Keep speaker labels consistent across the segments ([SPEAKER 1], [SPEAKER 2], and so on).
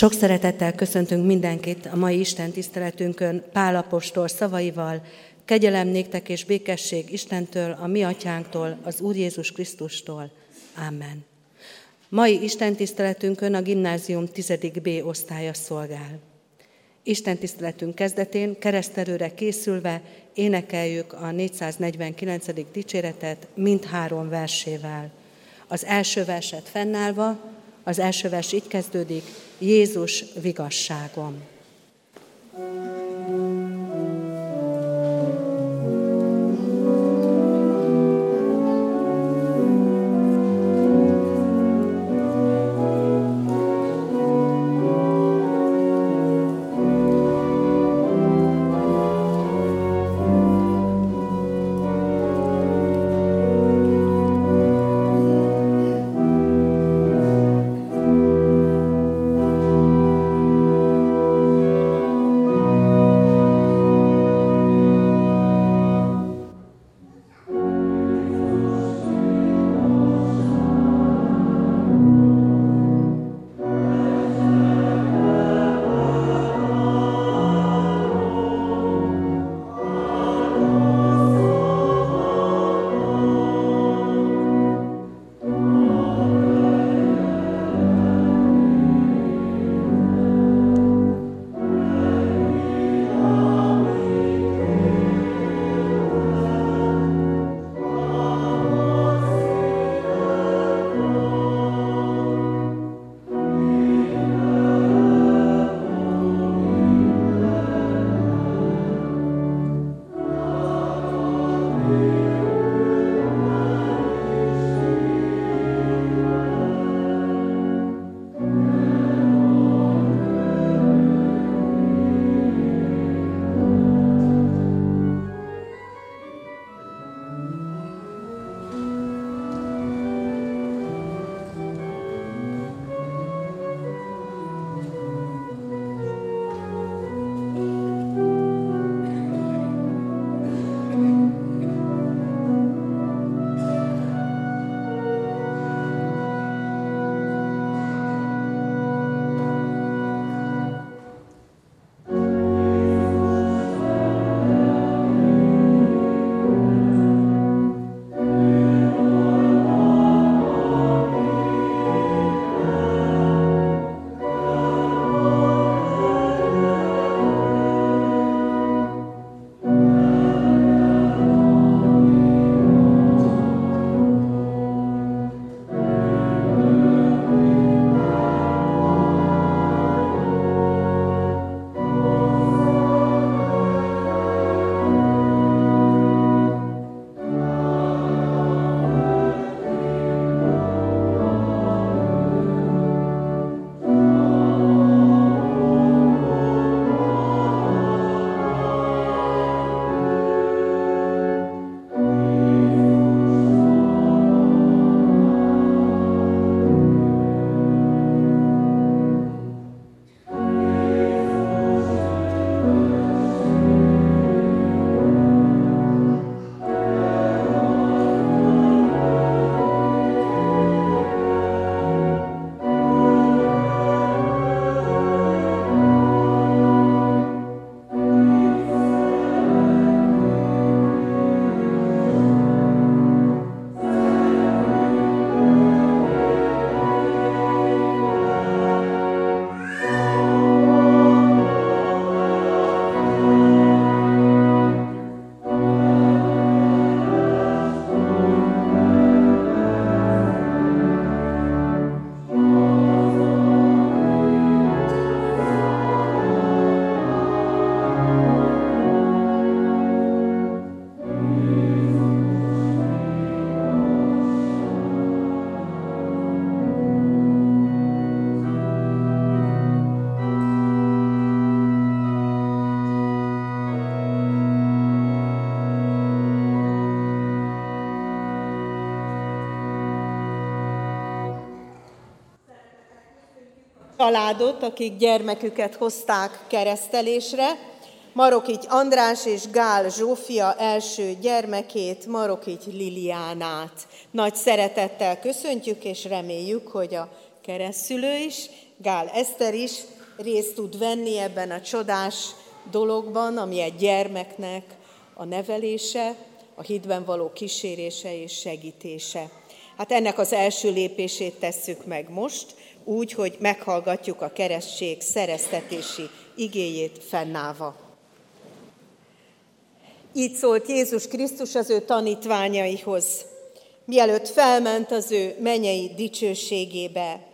[SPEAKER 1] Sok szeretettel köszöntünk mindenkit a mai Isten tiszteletünkön Pálapostól szavaival, kegyelem néktek és békesség Istentől, a mi atyánktól, az Úr Jézus Krisztustól. Amen. Mai Isten tiszteletünkön a gimnázium 10. B osztálya szolgál. Isten tiszteletünk kezdetén keresztelőre készülve énekeljük a 449. dicséretet mindhárom versével. Az első verset fennállva, az első vers így kezdődik, Jézus vigasságom.
[SPEAKER 2] Családot, akik gyermeküket hozták keresztelésre, Marokics András és Gál Zsófia első gyermekét, Marokics Liliánát. Nagy szeretettel köszöntjük, és reméljük, hogy a keresztülő is, Gál Eszter is részt tud venni ebben a csodás dologban, ami egy gyermeknek a nevelése, a hitben való kísérése és segítése. Hát ennek az első lépését tesszük meg most, úgy, hogy meghallgatjuk a keresztség szereztetési igéjét fennállva. Így szólt Jézus Krisztus az ő tanítványaihoz, mielőtt felment az ő menyei dicsőségébe.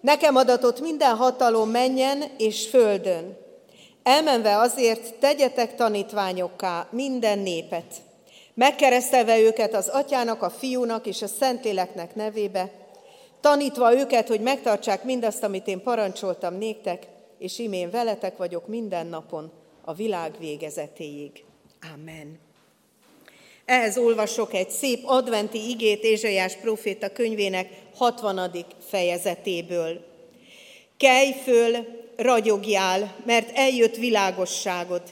[SPEAKER 2] Nekem adatott minden hatalom menjen és földön. Elmenve azért tegyetek tanítványokká minden népet, megkeresztelve őket az atyának, a fiúnak és a szentléleknek nevébe, tanítva őket, hogy megtartsák mindazt, amit én parancsoltam néktek, és imén veletek vagyok minden napon a világ végezetéig. Amen. Ehhez olvasok egy szép adventi igét Ézsaiás proféta könyvének 60. fejezetéből. Kelj föl, ragyogjál, mert eljött világosságod,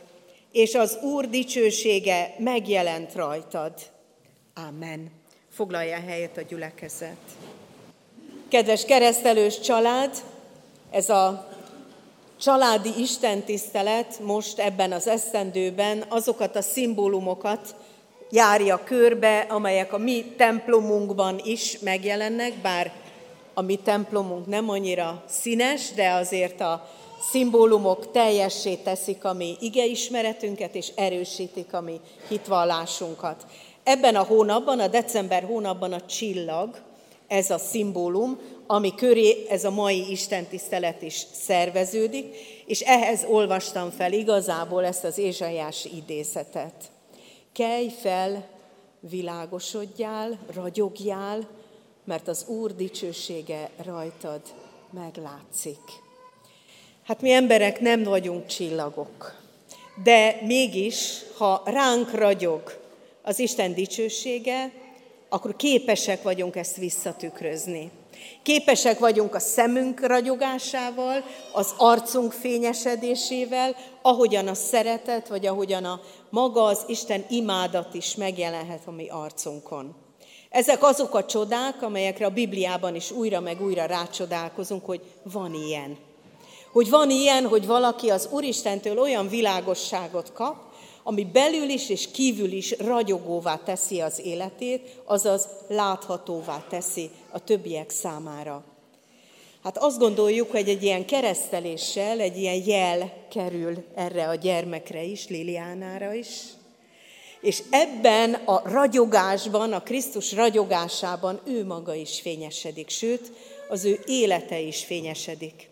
[SPEAKER 2] és az Úr dicsősége megjelent rajtad. Amen. Foglalja helyet a gyülekezet. Kedves keresztelős család, ez a családi istentisztelet most ebben az esztendőben azokat a szimbólumokat járja körbe, amelyek a mi templomunkban is megjelennek, bár a mi templomunk nem annyira színes, de azért a szimbólumok teljessé teszik a mi igeismeretünket, és erősítik a mi hitvallásunkat. Ebben a hónapban, a december hónapban a csillag, ez a szimbólum, ami köré ez a mai istentisztelet is szerveződik, és ehhez olvastam fel igazából ezt az Ézsaiás idézetet. Kelj fel, világosodjál, ragyogjál, mert az Úr dicsősége rajtad meglátszik. Hát mi emberek nem vagyunk csillagok, de mégis, ha ránk ragyog az Isten dicsősége, akkor képesek vagyunk ezt visszatükrözni. Képesek vagyunk a szemünk ragyogásával, az arcunk fényesedésével, ahogyan a szeretet, vagy ahogyan a maga az Isten imádat is megjelenhet a mi arcunkon. Ezek azok a csodák, amelyekre a Bibliában is újra meg újra rácsodálkozunk, hogy van ilyen. Hogy van ilyen, hogy valaki az Úristentől olyan világosságot kap, ami belül is és kívül is ragyogóvá teszi az életét, azaz láthatóvá teszi a többiek számára. Hát azt gondoljuk, hogy egy ilyen kereszteléssel egy ilyen jel kerül erre a gyermekre is, Liliánára is, és ebben a ragyogásban, a Krisztus ragyogásában ő maga is fényesedik, sőt, az ő élete is fényesedik.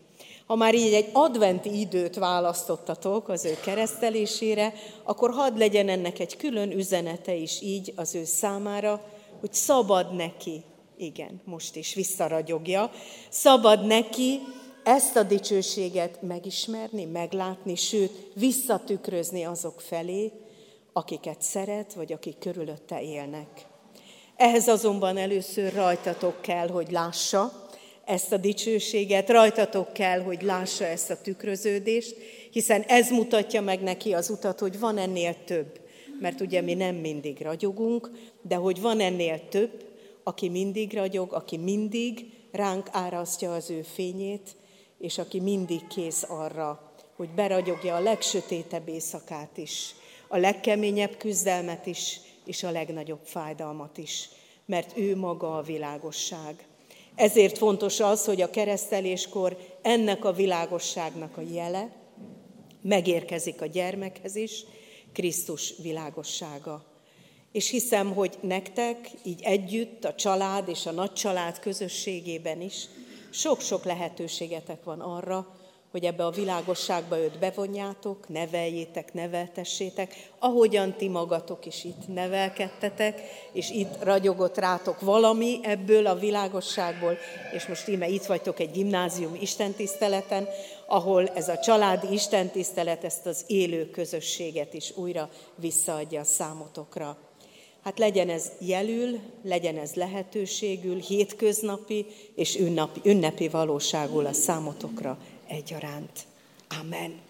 [SPEAKER 2] Ha már így egy adventi időt választottatok az ő keresztelésére, akkor hadd legyen ennek egy külön üzenete is így az ő számára, hogy szabad neki, igen, most is visszaragyogja, szabad neki ezt a dicsőséget megismerni, meglátni, sőt, visszatükrözni azok felé, akiket szeret, vagy akik körülötte élnek. Ehhez azonban először rajtatok kell, hogy lássa, ezt a dicsőséget, rajtatok kell, hogy lássa ezt a tükröződést, hiszen ez mutatja meg neki az utat, hogy van ennél több. Mert ugye mi nem mindig ragyogunk, de hogy van ennél több, aki mindig ragyog, aki mindig ránk árasztja az ő fényét, és aki mindig kész arra, hogy beragyogja a legsötétebb éjszakát is, a legkeményebb küzdelmet is, és a legnagyobb fájdalmat is, mert ő maga a világosság. Ezért fontos az, hogy a kereszteléskor ennek a világosságnak a jele megérkezik a gyermekhez is, Krisztus világossága. És hiszem, hogy nektek így együtt, a család és a nagycsalád közösségében is sok-sok lehetőségetek van arra, hogy ebbe a világosságba őt bevonjátok, neveljétek, neveltessétek, ahogyan ti magatok is itt nevelkedtetek, és itt ragyogott rátok valami ebből a világosságból, és most íme itt vagytok egy gimnázium istentiszteleten, ahol ez a családi istentisztelet ezt az élő közösséget is újra visszaadja a számotokra. Hát legyen ez jelül, legyen ez lehetőségül, hétköznapi és ünnepi, ünnepi valóságul a számotokra egyaránt. Amen.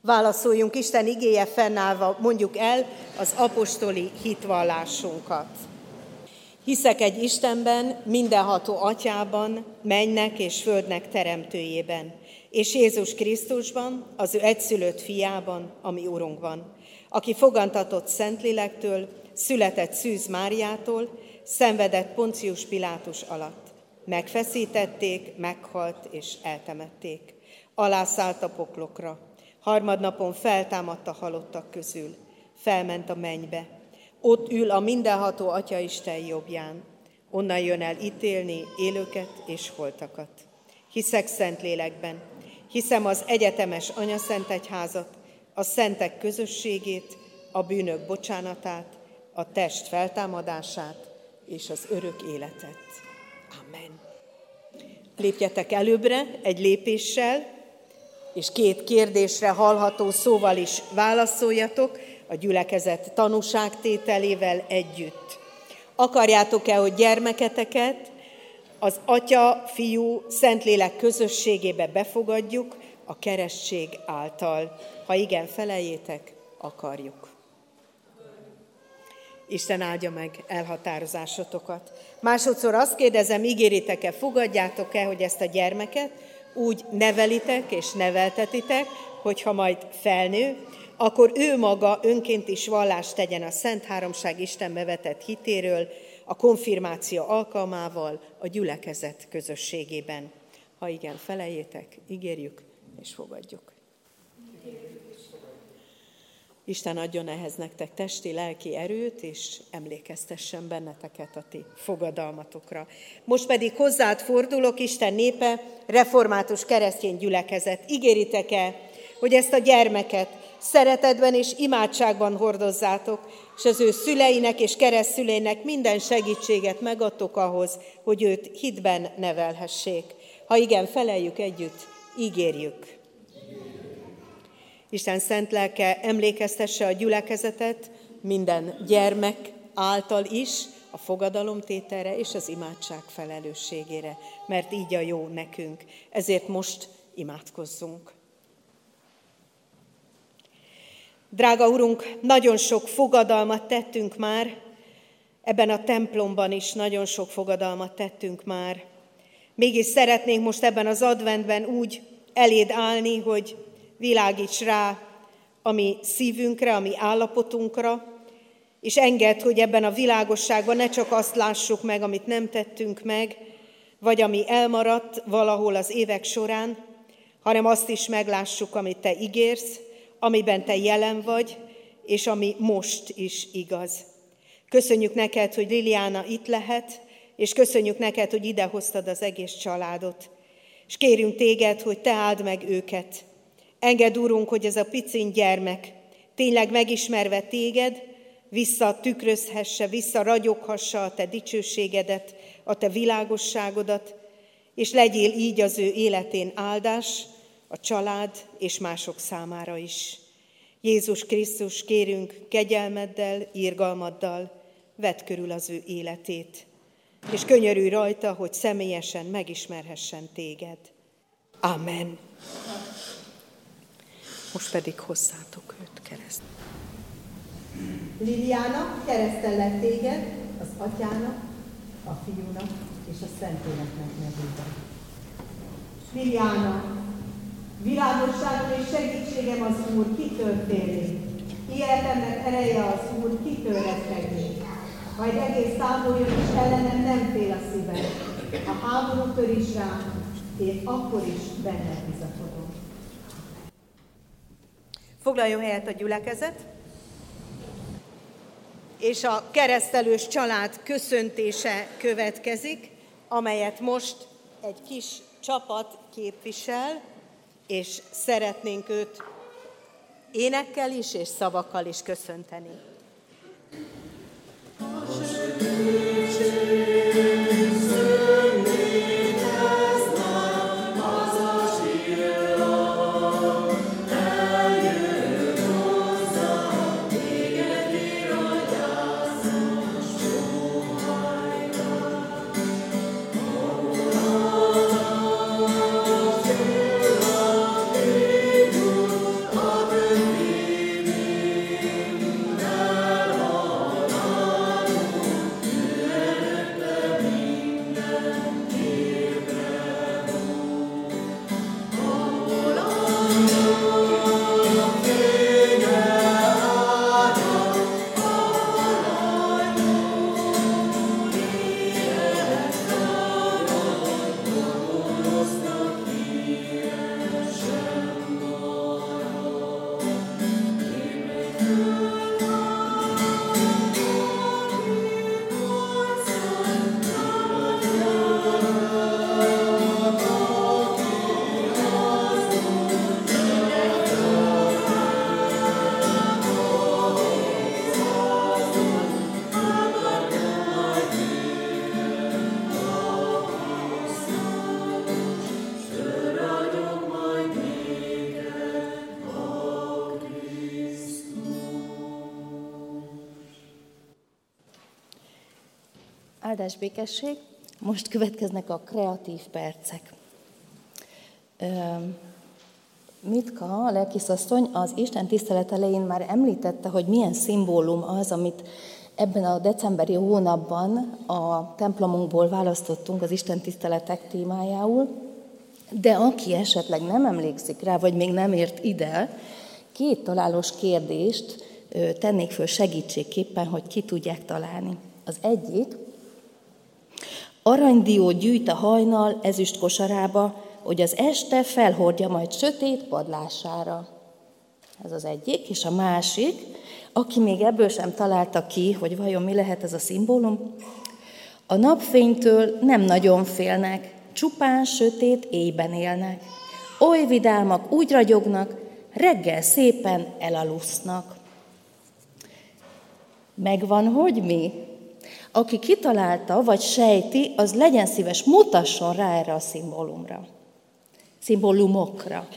[SPEAKER 2] Válaszoljunk Isten igéje fennállva, mondjuk el az apostoli hitvallásunkat. Hiszek egy Istenben, mindenható atyában, mennek és földnek teremtőjében, és Jézus Krisztusban, az ő egyszülött fiában, ami Urunkban, aki fogantatott Szentlélektől, született Szűz Máriától, szenvedett Poncius Pilátus alatt. Megfeszítették, meghalt és eltemették. Alászállt a poklokra. Harmadnapon feltámadt a halottak közül. Felment a mennybe ott ül a mindenható Atya Isten jobbján. Onnan jön el ítélni élőket és holtakat. Hiszek szent lélekben. Hiszem az egyetemes Szent Egyházat, a szentek közösségét, a bűnök bocsánatát, a test feltámadását és az örök életet. Lépjetek előbbre egy lépéssel, és két kérdésre hallható szóval is válaszoljatok a gyülekezet tanúságtételével együtt. Akarjátok-e, hogy gyermeketeket az Atya, Fiú, Szentlélek közösségébe befogadjuk a keresztség által? Ha igen, felejétek, akarjuk. Isten áldja meg elhatározásotokat. Másodszor azt kérdezem, ígéritek-e, fogadjátok-e, hogy ezt a gyermeket úgy nevelitek és neveltetitek, hogyha majd felnő, akkor ő maga önként is vallást tegyen a Szent Háromság Istenbe vetett hitéről, a konfirmáció alkalmával a gyülekezet közösségében. Ha igen, felejétek, ígérjük és fogadjuk. Isten adjon ehhez nektek testi, lelki erőt, és emlékeztessen benneteket a ti fogadalmatokra. Most pedig hozzád fordulok, Isten népe, református keresztény gyülekezet. Ígéritek-e, hogy ezt a gyermeket szeretetben és imádságban hordozzátok, és az ő szüleinek és keresztszüleinek minden segítséget megadtok ahhoz, hogy őt hitben nevelhessék. Ha igen, feleljük együtt, ígérjük. Isten szent lelke emlékeztesse a gyülekezetet minden gyermek által is a fogadalomtételre és az imádság felelősségére, mert így a jó nekünk. Ezért most imádkozzunk. Drága Urunk, nagyon sok fogadalmat tettünk már, ebben a templomban is nagyon sok fogadalmat tettünk már. Mégis szeretnénk most ebben az adventben úgy eléd állni, hogy világíts rá a mi szívünkre, a mi állapotunkra, és engedd, hogy ebben a világosságban ne csak azt lássuk meg, amit nem tettünk meg, vagy ami elmaradt valahol az évek során, hanem azt is meglássuk, amit Te ígérsz, amiben Te jelen vagy, és ami most is igaz. Köszönjük neked, hogy Liliana itt lehet, és köszönjük neked, hogy idehoztad az egész családot. És kérünk téged, hogy te áld meg őket. Engedd, Úrunk, hogy ez a picin gyermek tényleg megismerve téged, visszatükrözhesse, visszaragyoghassa a te dicsőségedet, a te világosságodat, és legyél így az ő életén áldás, a család és mások számára is. Jézus Krisztus, kérünk kegyelmeddel, írgalmaddal, vedd körül az ő életét, és könyörülj rajta, hogy személyesen megismerhessen téged. Amen. Most pedig hozzátok őt kereszt. Liliana keresztellek téged az atyának, a fiúnak és a Szentléleknek nevében. Liliana, Világosságom és segítségem az Úr, kitől félni? Életemnek ereje az Úr, kitől rettegni? Egy egész jön, és ellenem nem fél a szívem. A háború tör is rám, én akkor is benne bizakodom. Foglaljon helyet a gyülekezet, és a keresztelős család köszöntése következik, amelyet most egy kis csapat képvisel, és szeretnénk őt énekkel is és szavakkal is köszönteni.
[SPEAKER 3] Áldás békesség, most következnek a kreatív percek. Mitka, a lelkiszasszony, az Isten tisztelet elején már említette, hogy milyen szimbólum az, amit ebben a decemberi hónapban a templomunkból választottunk az Isten tiszteletek témájául, de aki esetleg nem emlékszik rá, vagy még nem ért ide, két találós kérdést tennék föl segítségképpen, hogy ki tudják találni. Az egyik, aranydió gyűjt a hajnal ezüst kosarába, hogy az este felhordja majd sötét padlására. Ez az egyik, és a másik, aki még ebből sem találta ki, hogy vajon mi lehet ez a szimbólum, a napfénytől nem nagyon félnek, csupán sötét éjben élnek. Oly vidámak, úgy ragyognak, reggel szépen elalusznak. Megvan, hogy mi? Aki kitalálta, vagy sejti, az legyen szíves, mutasson rá erre a szimbólumra. Szimbólumokra.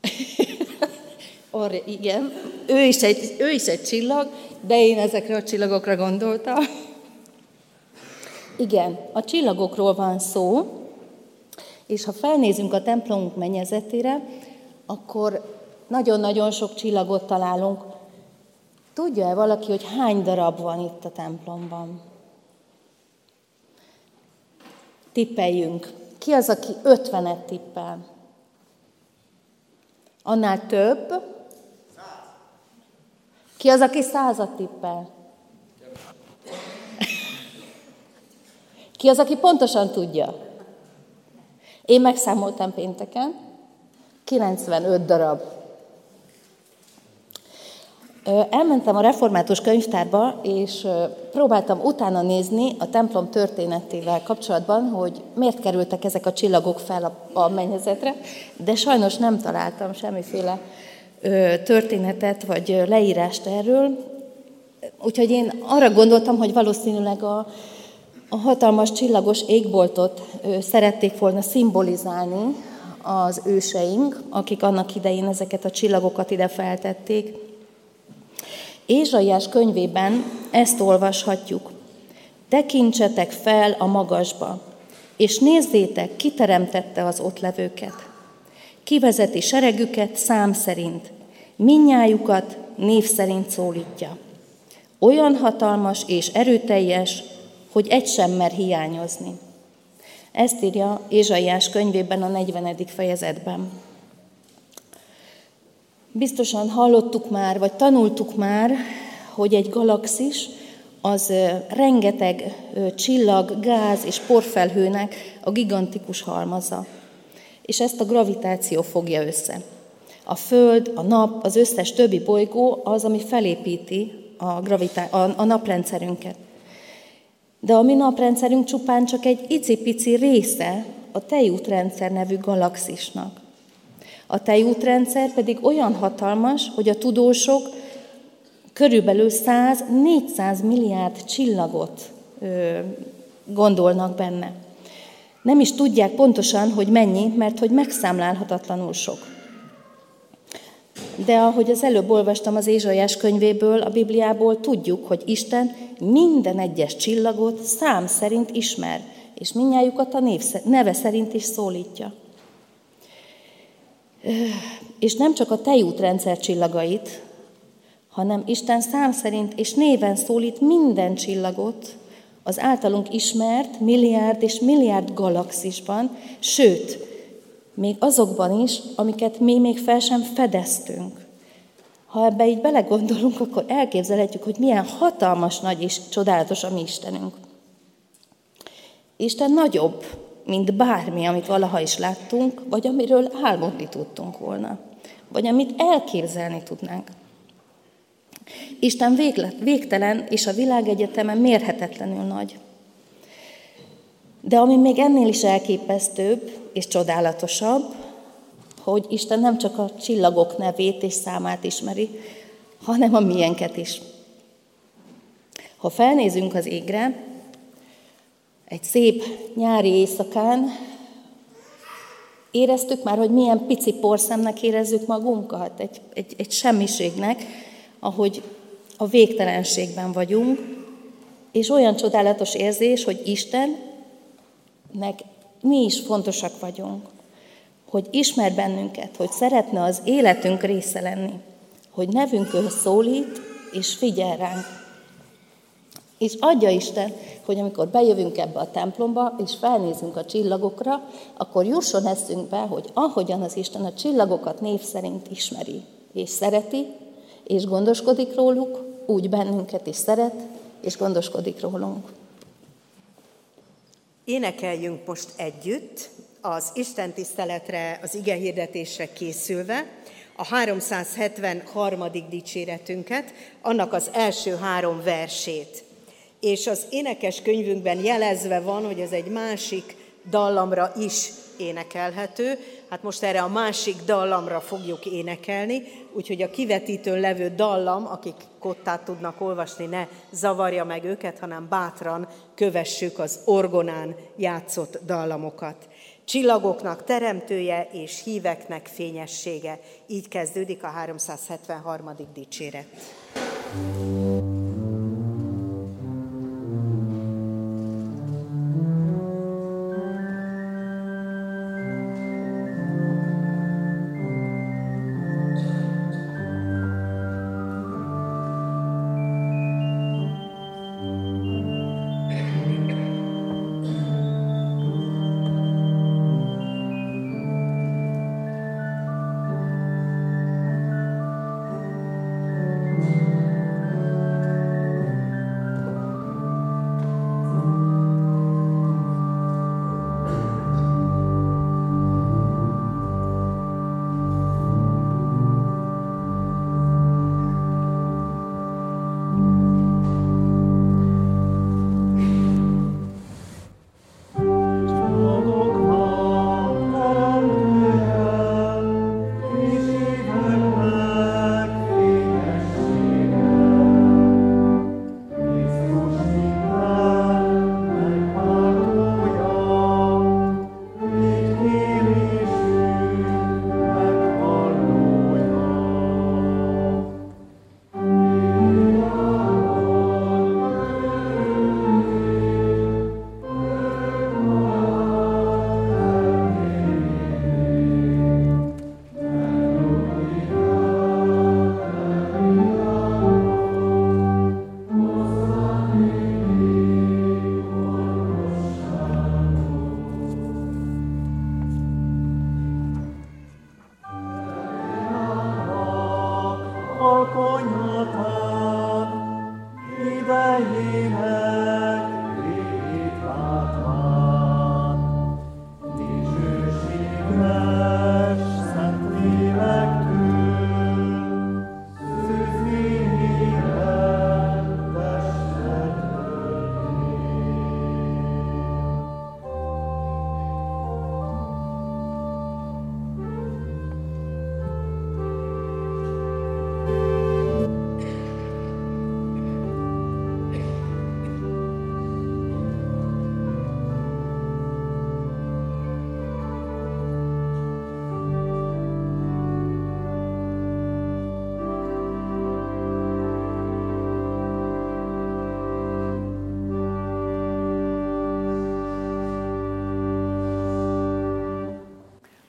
[SPEAKER 3] Arra, igen, ő is, egy, ő is egy csillag, de én ezekre a csillagokra gondoltam. Igen, a csillagokról van szó, és ha felnézünk a templomunk mennyezetére, akkor nagyon-nagyon sok csillagot találunk. Tudja-e valaki, hogy hány darab van itt a templomban? Tippeljünk. Ki az, aki ötvenet tippel? Annál több? Ki az, aki százat tippel? Ki az, aki pontosan tudja? Én megszámoltam pénteken, 95 darab. Elmentem a református könyvtárba, és próbáltam utána nézni a templom történetével kapcsolatban, hogy miért kerültek ezek a csillagok fel a mennyezetre, de sajnos nem találtam semmiféle történetet vagy leírást erről. Úgyhogy én arra gondoltam, hogy valószínűleg a, a hatalmas csillagos égboltot szerették volna szimbolizálni az őseink, akik annak idején ezeket a csillagokat ide feltették. Ézsaiás könyvében ezt olvashatjuk. Tekintsetek fel a magasba, és nézzétek, ki teremtette az ott levőket. Kivezeti seregüket szám szerint, minnyájukat név szerint szólítja. Olyan hatalmas és erőteljes, hogy egy sem mer hiányozni. Ezt írja Ézsaiás könyvében a 40. fejezetben. Biztosan hallottuk már, vagy tanultuk már, hogy egy galaxis az rengeteg csillag, gáz és porfelhőnek a gigantikus halmaza. És ezt a gravitáció fogja össze. A Föld, a Nap, az összes többi bolygó az, ami felépíti a, gravitá- a, a naprendszerünket. De a mi naprendszerünk csupán csak egy icipici része a tejútrendszer nevű galaxisnak. A tejútrendszer pedig olyan hatalmas, hogy a tudósok körülbelül 100-400 milliárd csillagot ö, gondolnak benne. Nem is tudják pontosan, hogy mennyi, mert hogy megszámlálhatatlanul sok. De ahogy az előbb olvastam az Ézsaiás könyvéből, a Bibliából, tudjuk, hogy Isten minden egyes csillagot szám szerint ismer, és minnyájukat a név, neve szerint is szólítja. És nem csak a tejútrendszer csillagait, hanem Isten szám szerint és néven szólít minden csillagot az általunk ismert milliárd és milliárd galaxisban, sőt, még azokban is, amiket mi még fel sem fedeztünk. Ha ebbe így belegondolunk, akkor elképzelhetjük, hogy milyen hatalmas, nagy és csodálatos a mi Istenünk. Isten nagyobb, mint bármi, amit valaha is láttunk, vagy amiről álmodni tudtunk volna, vagy amit elképzelni tudnánk. Isten végtelen, és a világegyetemen mérhetetlenül nagy. De ami még ennél is elképesztőbb és csodálatosabb, hogy Isten nem csak a csillagok nevét és számát ismeri, hanem a miénket is. Ha felnézünk az égre, egy szép nyári éjszakán, éreztük már, hogy milyen pici porszemnek érezzük magunkat, egy, egy, egy semmiségnek, ahogy a végtelenségben vagyunk, És olyan csodálatos érzés, hogy Istennek mi is fontosak vagyunk, hogy ismer bennünket, hogy szeretne az életünk része lenni, hogy nevünkön szólít és figyel ránk. És adja Isten, hogy amikor bejövünk ebbe a templomba, és felnézünk a csillagokra, akkor jusson eszünkbe, hogy ahogyan az Isten a csillagokat név szerint ismeri, és szereti, és gondoskodik róluk, úgy bennünket is szeret, és gondoskodik rólunk.
[SPEAKER 2] Énekeljünk most együtt, az Isten tiszteletre, az ige hirdetésre készülve, a 373. dicséretünket, annak az első három versét. És az énekes könyvünkben jelezve van, hogy ez egy másik dallamra is énekelhető. Hát most erre a másik dallamra fogjuk énekelni, úgyhogy a kivetítőn levő dallam, akik kottát tudnak olvasni, ne zavarja meg őket, hanem bátran kövessük az orgonán játszott dallamokat. Csillagoknak teremtője és híveknek fényessége. Így kezdődik a 373. dicséret. thank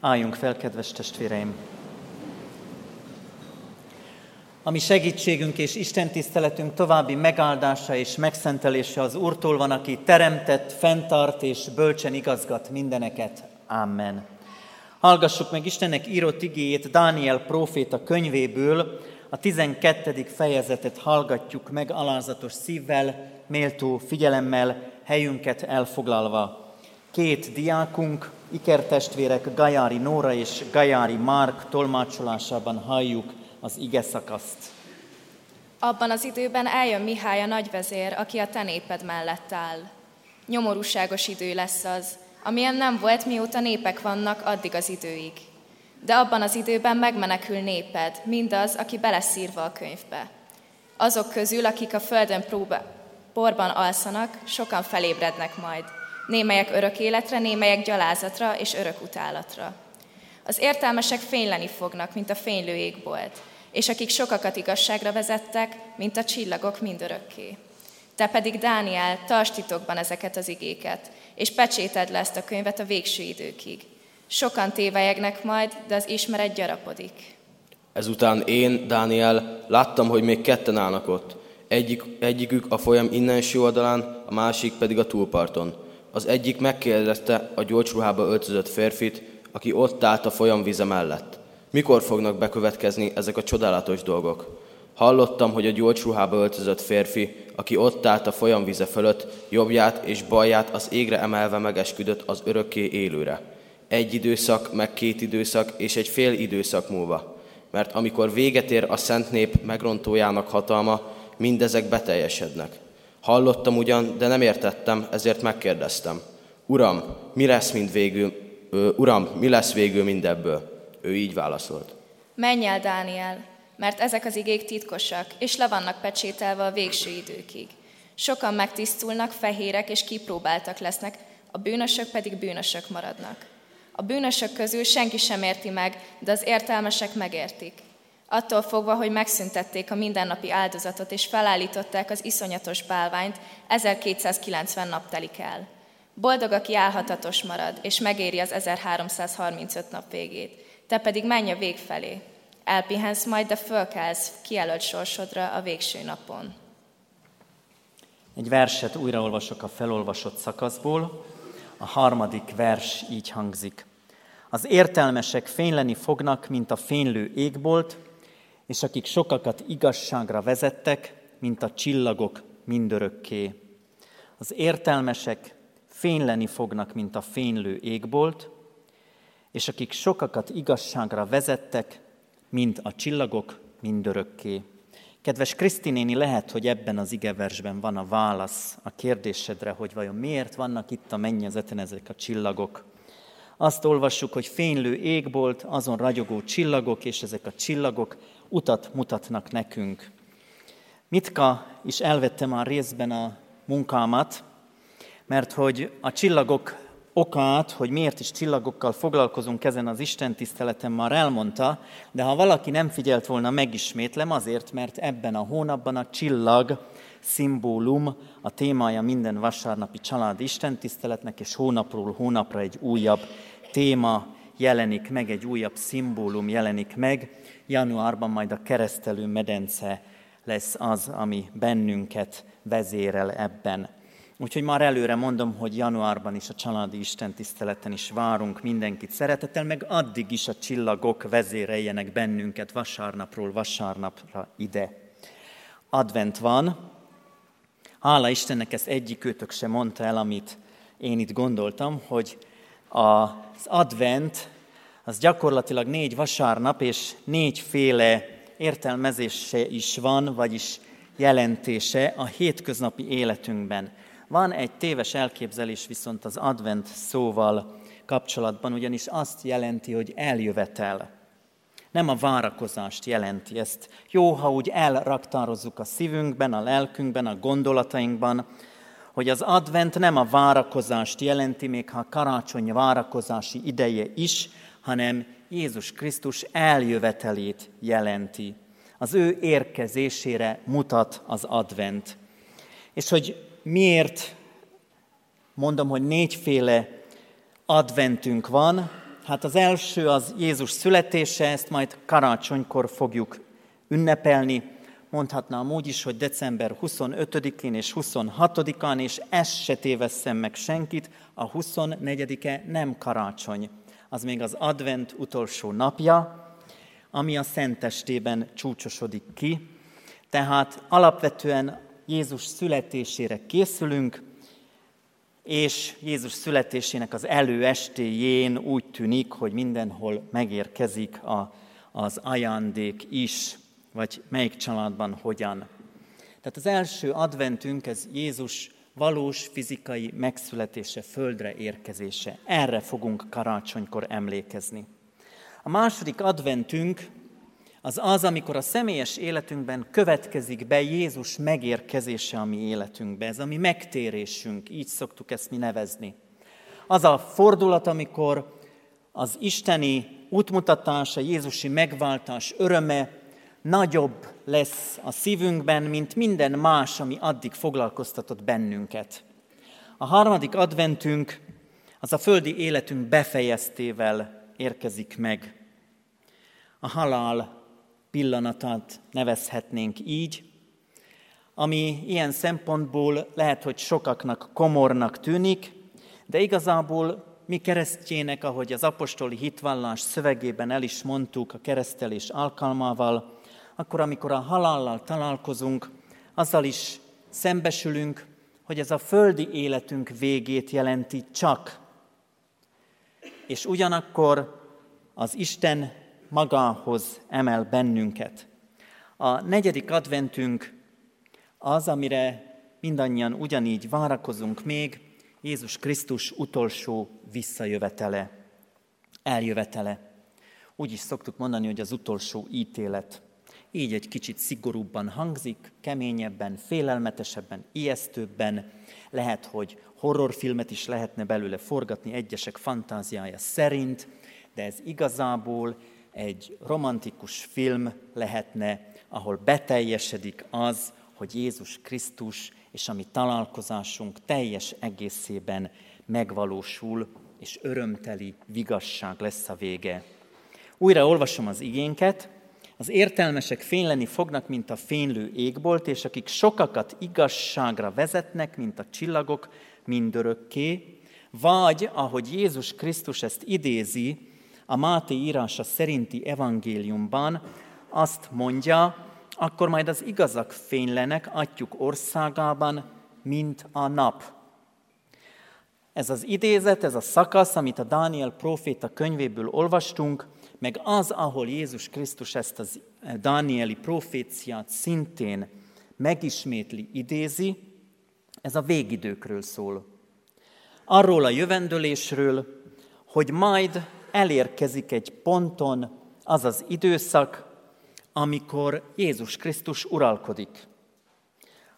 [SPEAKER 4] Álljunk fel, kedves testvéreim! Ami segítségünk és Isten tiszteletünk további megáldása és megszentelése az Úrtól van, aki teremtett, fenntart és bölcsen igazgat mindeneket. Amen. Hallgassuk meg Istennek írott igéjét Dániel próféta könyvéből, a 12. fejezetet hallgatjuk meg alázatos szívvel, méltó figyelemmel, helyünket elfoglalva. Két diákunk, ikertestvérek Gajári Nóra és Gajári Márk tolmácsolásában halljuk az ige szakaszt.
[SPEAKER 5] Abban az időben eljön Mihály a nagyvezér, aki a te néped mellett áll. Nyomorúságos idő lesz az, amilyen nem volt, mióta népek vannak addig az időig. De abban az időben megmenekül néped, mindaz, aki beleszírva a könyvbe. Azok közül, akik a földön próba, porban alszanak, sokan felébrednek majd – némelyek örök életre, némelyek gyalázatra és örök utálatra. Az értelmesek fényleni fognak, mint a fénylő égbolt, és akik sokakat igazságra vezettek, mint a csillagok mindörökké. Te pedig, Dániel, tartsd titokban ezeket az igéket, és pecséted le ezt a könyvet a végső időkig. Sokan tévejegnek majd, de az ismeret gyarapodik.
[SPEAKER 6] Ezután én, Dániel, láttam, hogy még ketten állnak ott. Egyik, egyikük a folyam innenső oldalán, a másik pedig a túlparton. Az egyik megkérdezte a gyógyruhába öltözött férfit, aki ott állt a folyam vize mellett. Mikor fognak bekövetkezni ezek a csodálatos dolgok? Hallottam, hogy a gyógyruhába öltözött férfi, aki ott állt a folyamvize fölött, jobbját és balját az égre emelve megesküdött az örökké élőre. Egy időszak, meg két időszak és egy fél időszak múlva. Mert amikor véget ér a szent nép megrontójának hatalma, mindezek beteljesednek. Hallottam ugyan, de nem értettem, ezért megkérdeztem. Uram, mi lesz mind végül, ö, Uram, mi lesz végül mindebből? Ő így válaszolt.
[SPEAKER 5] Menj el, Dániel, mert ezek az igék titkosak, és le vannak pecsételve a végső időkig. Sokan megtisztulnak, fehérek és kipróbáltak lesznek, a bűnösök pedig bűnösök maradnak. A bűnösök közül senki sem érti meg, de az értelmesek megértik. Attól fogva, hogy megszüntették a mindennapi áldozatot és felállították az iszonyatos bálványt, 1290 nap telik el. Boldog, aki álhatatos marad, és megéri az 1335 nap végét. Te pedig menj a vég felé, Elpihensz majd, de fölkelsz kijelölt sorsodra a végső napon.
[SPEAKER 4] Egy verset újraolvasok a felolvasott szakaszból. A harmadik vers így hangzik. Az értelmesek fényleni fognak, mint a fénylő égbolt, és akik sokakat igazságra vezettek, mint a csillagok mindörökké. Az értelmesek fényleni fognak, mint a fénylő égbolt, és akik sokakat igazságra vezettek, mint a csillagok mindörökké. Kedves Krisztinéni, lehet, hogy ebben az igeversben van a válasz a kérdésedre, hogy vajon miért vannak itt a mennyezeten ezek a csillagok. Azt olvassuk, hogy fénylő égbolt, azon ragyogó csillagok, és ezek a csillagok utat mutatnak nekünk. Mitka is elvettem a részben a munkámat, mert hogy a csillagok okát, hogy miért is csillagokkal foglalkozunk ezen az Isten tiszteleten már elmondta, de ha valaki nem figyelt volna, megismétlem azért, mert ebben a hónapban a csillag szimbólum, a témája minden vasárnapi család istentiszteletnek, és hónapról hónapra egy újabb téma jelenik meg, egy újabb szimbólum jelenik meg. Januárban majd a keresztelő medence lesz az, ami bennünket vezérel ebben. Úgyhogy már előre mondom, hogy januárban is a családi istentiszteleten is várunk mindenkit szeretettel, meg addig is a csillagok vezéreljenek bennünket vasárnapról vasárnapra ide. Advent van, hála Istennek ezt egyikőtök sem mondta el, amit én itt gondoltam, hogy az advent az gyakorlatilag négy vasárnap és négyféle értelmezése is van, vagyis jelentése a hétköznapi életünkben. Van egy téves elképzelés viszont az advent szóval kapcsolatban, ugyanis azt jelenti, hogy eljövetel. Nem a várakozást jelenti ezt. Jó, ha úgy elraktározzuk a szívünkben, a lelkünkben, a gondolatainkban, hogy az advent nem a várakozást jelenti, még ha a karácsony várakozási ideje is, hanem Jézus Krisztus eljövetelét jelenti. Az ő érkezésére mutat az advent. És hogy miért mondom, hogy négyféle adventünk van. Hát az első az Jézus születése, ezt majd karácsonykor fogjuk ünnepelni. Mondhatnám úgy is, hogy december 25-én és 26-án, és ezt se tévesszem meg senkit, a 24-e nem karácsony. Az még az advent utolsó napja, ami a szentestében csúcsosodik ki. Tehát alapvetően Jézus születésére készülünk, és Jézus születésének az előestéjén úgy tűnik, hogy mindenhol megérkezik a, az ajándék is, vagy melyik családban hogyan. Tehát az első adventünk, ez Jézus valós fizikai megszületése, földre érkezése. Erre fogunk karácsonykor emlékezni. A második adventünk az az, amikor a személyes életünkben következik be Jézus megérkezése a mi életünkbe. Ez a mi megtérésünk, így szoktuk ezt mi nevezni. Az a fordulat, amikor az isteni útmutatása, Jézusi megváltás öröme nagyobb lesz a szívünkben, mint minden más, ami addig foglalkoztatott bennünket. A harmadik adventünk az a földi életünk befejeztével érkezik meg. A halál pillanatát nevezhetnénk így, ami ilyen szempontból lehet, hogy sokaknak komornak tűnik, de igazából mi keresztjének, ahogy az apostoli hitvallás szövegében el is mondtuk a keresztelés alkalmával, akkor amikor a halállal találkozunk, azzal is szembesülünk, hogy ez a földi életünk végét jelenti csak. És ugyanakkor az Isten magához emel bennünket. A negyedik adventünk az, amire mindannyian ugyanígy várakozunk még, Jézus Krisztus utolsó visszajövetele, eljövetele. Úgy is szoktuk mondani, hogy az utolsó ítélet. Így egy kicsit szigorúbban hangzik, keményebben, félelmetesebben, ijesztőbben. Lehet, hogy horrorfilmet is lehetne belőle forgatni egyesek fantáziája szerint, de ez igazából egy romantikus film lehetne, ahol beteljesedik az, hogy Jézus Krisztus és a mi találkozásunk teljes egészében megvalósul, és örömteli vigasság lesz a vége. Újra olvasom az igénket, az értelmesek fényleni fognak, mint a fénylő égbolt, és akik sokakat igazságra vezetnek, mint a csillagok, mindörökké, vagy, ahogy Jézus Krisztus ezt idézi, a Máté írása szerinti evangéliumban azt mondja, akkor majd az igazak fénylenek atyuk országában, mint a nap. Ez az idézet, ez a szakasz, amit a Dániel proféta könyvéből olvastunk, meg az, ahol Jézus Krisztus ezt az Dánieli proféciát szintén megismétli, idézi, ez a végidőkről szól. Arról a jövendőlésről, hogy majd elérkezik egy ponton az az időszak, amikor Jézus Krisztus uralkodik.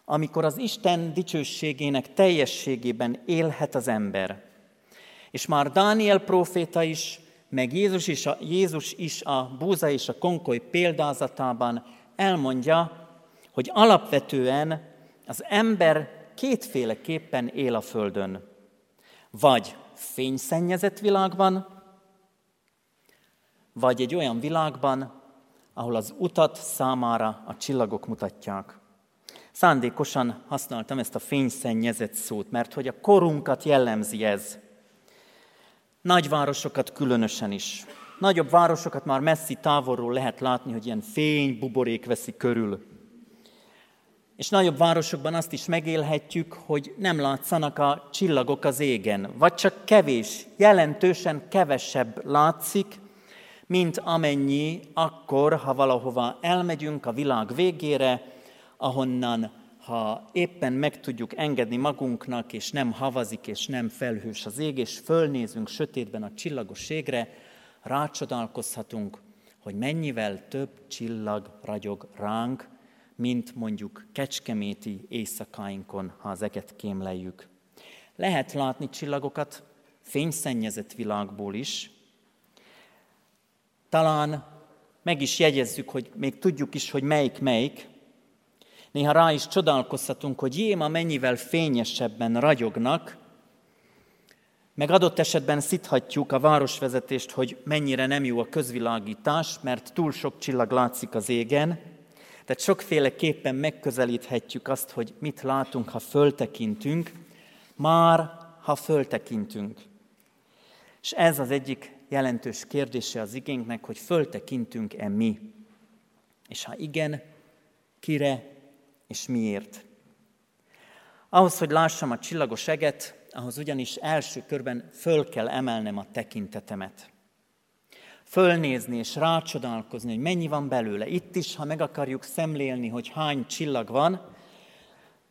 [SPEAKER 4] Amikor az Isten dicsőségének teljességében élhet az ember. És már Dániel próféta is, meg Jézus is, a, Jézus is a búza és a konkoly példázatában elmondja, hogy alapvetően az ember kétféleképpen él a Földön. Vagy fényszennyezett világban, vagy egy olyan világban, ahol az utat számára a csillagok mutatják. Szándékosan használtam ezt a fényszennyezett szót, mert hogy a korunkat jellemzi ez. Nagyvárosokat különösen is. Nagyobb városokat már messzi távolról lehet látni, hogy ilyen fény, buborék veszi körül. És nagyobb városokban azt is megélhetjük, hogy nem látszanak a csillagok az égen, vagy csak kevés, jelentősen kevesebb látszik, mint amennyi akkor, ha valahova elmegyünk a világ végére, ahonnan, ha éppen meg tudjuk engedni magunknak, és nem havazik, és nem felhős az ég, és fölnézünk sötétben a csillagos égre, rácsodálkozhatunk, hogy mennyivel több csillag ragyog ránk, mint mondjuk kecskeméti éjszakáinkon, ha az eget kémleljük. Lehet látni csillagokat fényszennyezett világból is, talán meg is jegyezzük, hogy még tudjuk is, hogy melyik melyik. Néha rá is csodálkozhatunk, hogy jéma mennyivel fényesebben ragyognak, meg adott esetben szithatjuk a városvezetést, hogy mennyire nem jó a közvilágítás, mert túl sok csillag látszik az égen. Tehát sokféleképpen megközelíthetjük azt, hogy mit látunk, ha föltekintünk, már ha föltekintünk. És ez az egyik jelentős kérdése az igénknek, hogy föltekintünk-e mi. És ha igen, kire és miért. Ahhoz, hogy lássam a csillagos eget, ahhoz ugyanis első körben föl kell emelnem a tekintetemet. Fölnézni és rácsodálkozni, hogy mennyi van belőle. Itt is, ha meg akarjuk szemlélni, hogy hány csillag van,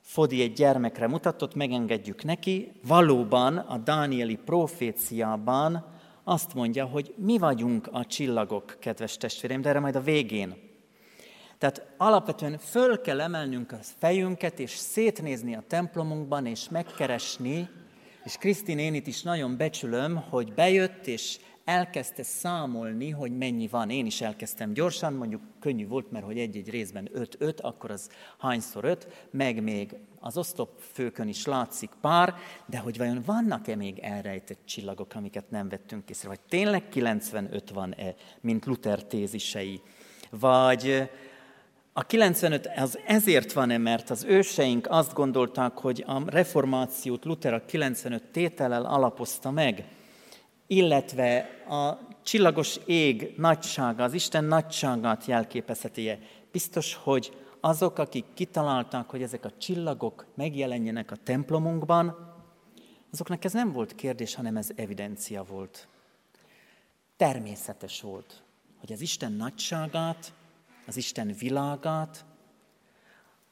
[SPEAKER 4] Fodi egy gyermekre mutatott, megengedjük neki. Valóban a Dánieli proféciában azt mondja, hogy mi vagyunk a csillagok, kedves testvéreim, de erre majd a végén. Tehát alapvetően föl kell emelnünk a fejünket, és szétnézni a templomunkban, és megkeresni, és Krisztin én itt is nagyon becsülöm, hogy bejött, és elkezdte számolni, hogy mennyi van. Én is elkezdtem gyorsan, mondjuk könnyű volt, mert hogy egy-egy részben 5-5, akkor az hányszor 5, meg még az osztopfőkön is látszik pár, de hogy vajon vannak-e még elrejtett csillagok, amiket nem vettünk észre, vagy tényleg 95 van-e, mint Luther tézisei, vagy a 95 az ezért van-e, mert az őseink azt gondolták, hogy a reformációt Luther a 95 tétellel alapozta meg, illetve a csillagos ég nagysága, az Isten nagyságát jelképezheti-e. Biztos, hogy azok, akik kitalálták, hogy ezek a csillagok megjelenjenek a templomunkban, azoknak ez nem volt kérdés, hanem ez evidencia volt. Természetes volt, hogy az Isten nagyságát, az Isten világát,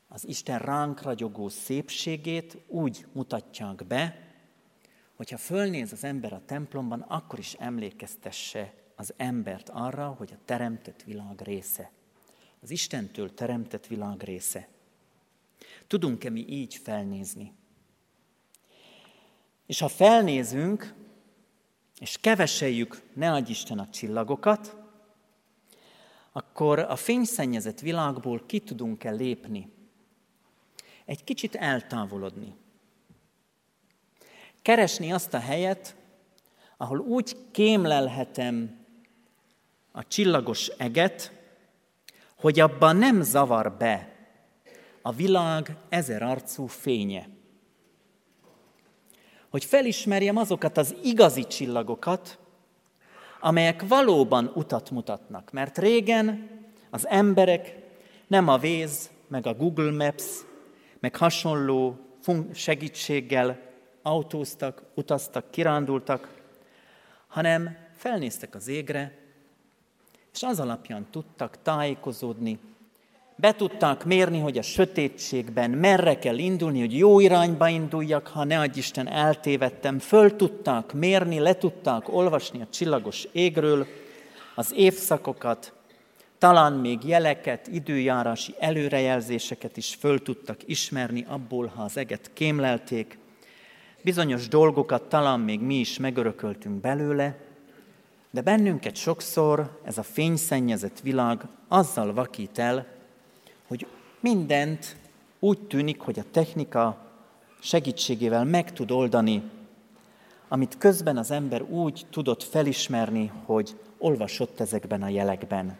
[SPEAKER 4] az Isten ránk ragyogó szépségét úgy mutatják be, hogyha fölnéz az ember a templomban, akkor is emlékeztesse az embert arra, hogy a teremtett világ része. Az Istentől teremtett világ része. Tudunk-e mi így felnézni? És ha felnézünk, és keveseljük, ne adj Isten a csillagokat, akkor a fényszennyezett világból ki tudunk-e lépni? Egy kicsit eltávolodni. Keresni azt a helyet, ahol úgy kémlelhetem a csillagos eget, hogy abban nem zavar be a világ ezer arcú fénye. Hogy felismerjem azokat az igazi csillagokat, amelyek valóban utat mutatnak. Mert régen az emberek nem a Waze, meg a Google Maps, meg hasonló segítséggel autóztak, utaztak, kirándultak, hanem felnéztek az égre, és az alapján tudtak tájékozódni, be tudták mérni, hogy a sötétségben merre kell indulni, hogy jó irányba induljak, ha ne adj Isten eltévedtem. Föl tudták mérni, le tudták olvasni a csillagos égről az évszakokat, talán még jeleket, időjárási előrejelzéseket is föl tudtak ismerni abból, ha az eget kémlelték. Bizonyos dolgokat talán még mi is megörököltünk belőle, de bennünket sokszor ez a fényszennyezett világ azzal vakít el, hogy mindent úgy tűnik, hogy a technika segítségével meg tud oldani, amit közben az ember úgy tudott felismerni, hogy olvasott ezekben a jelekben.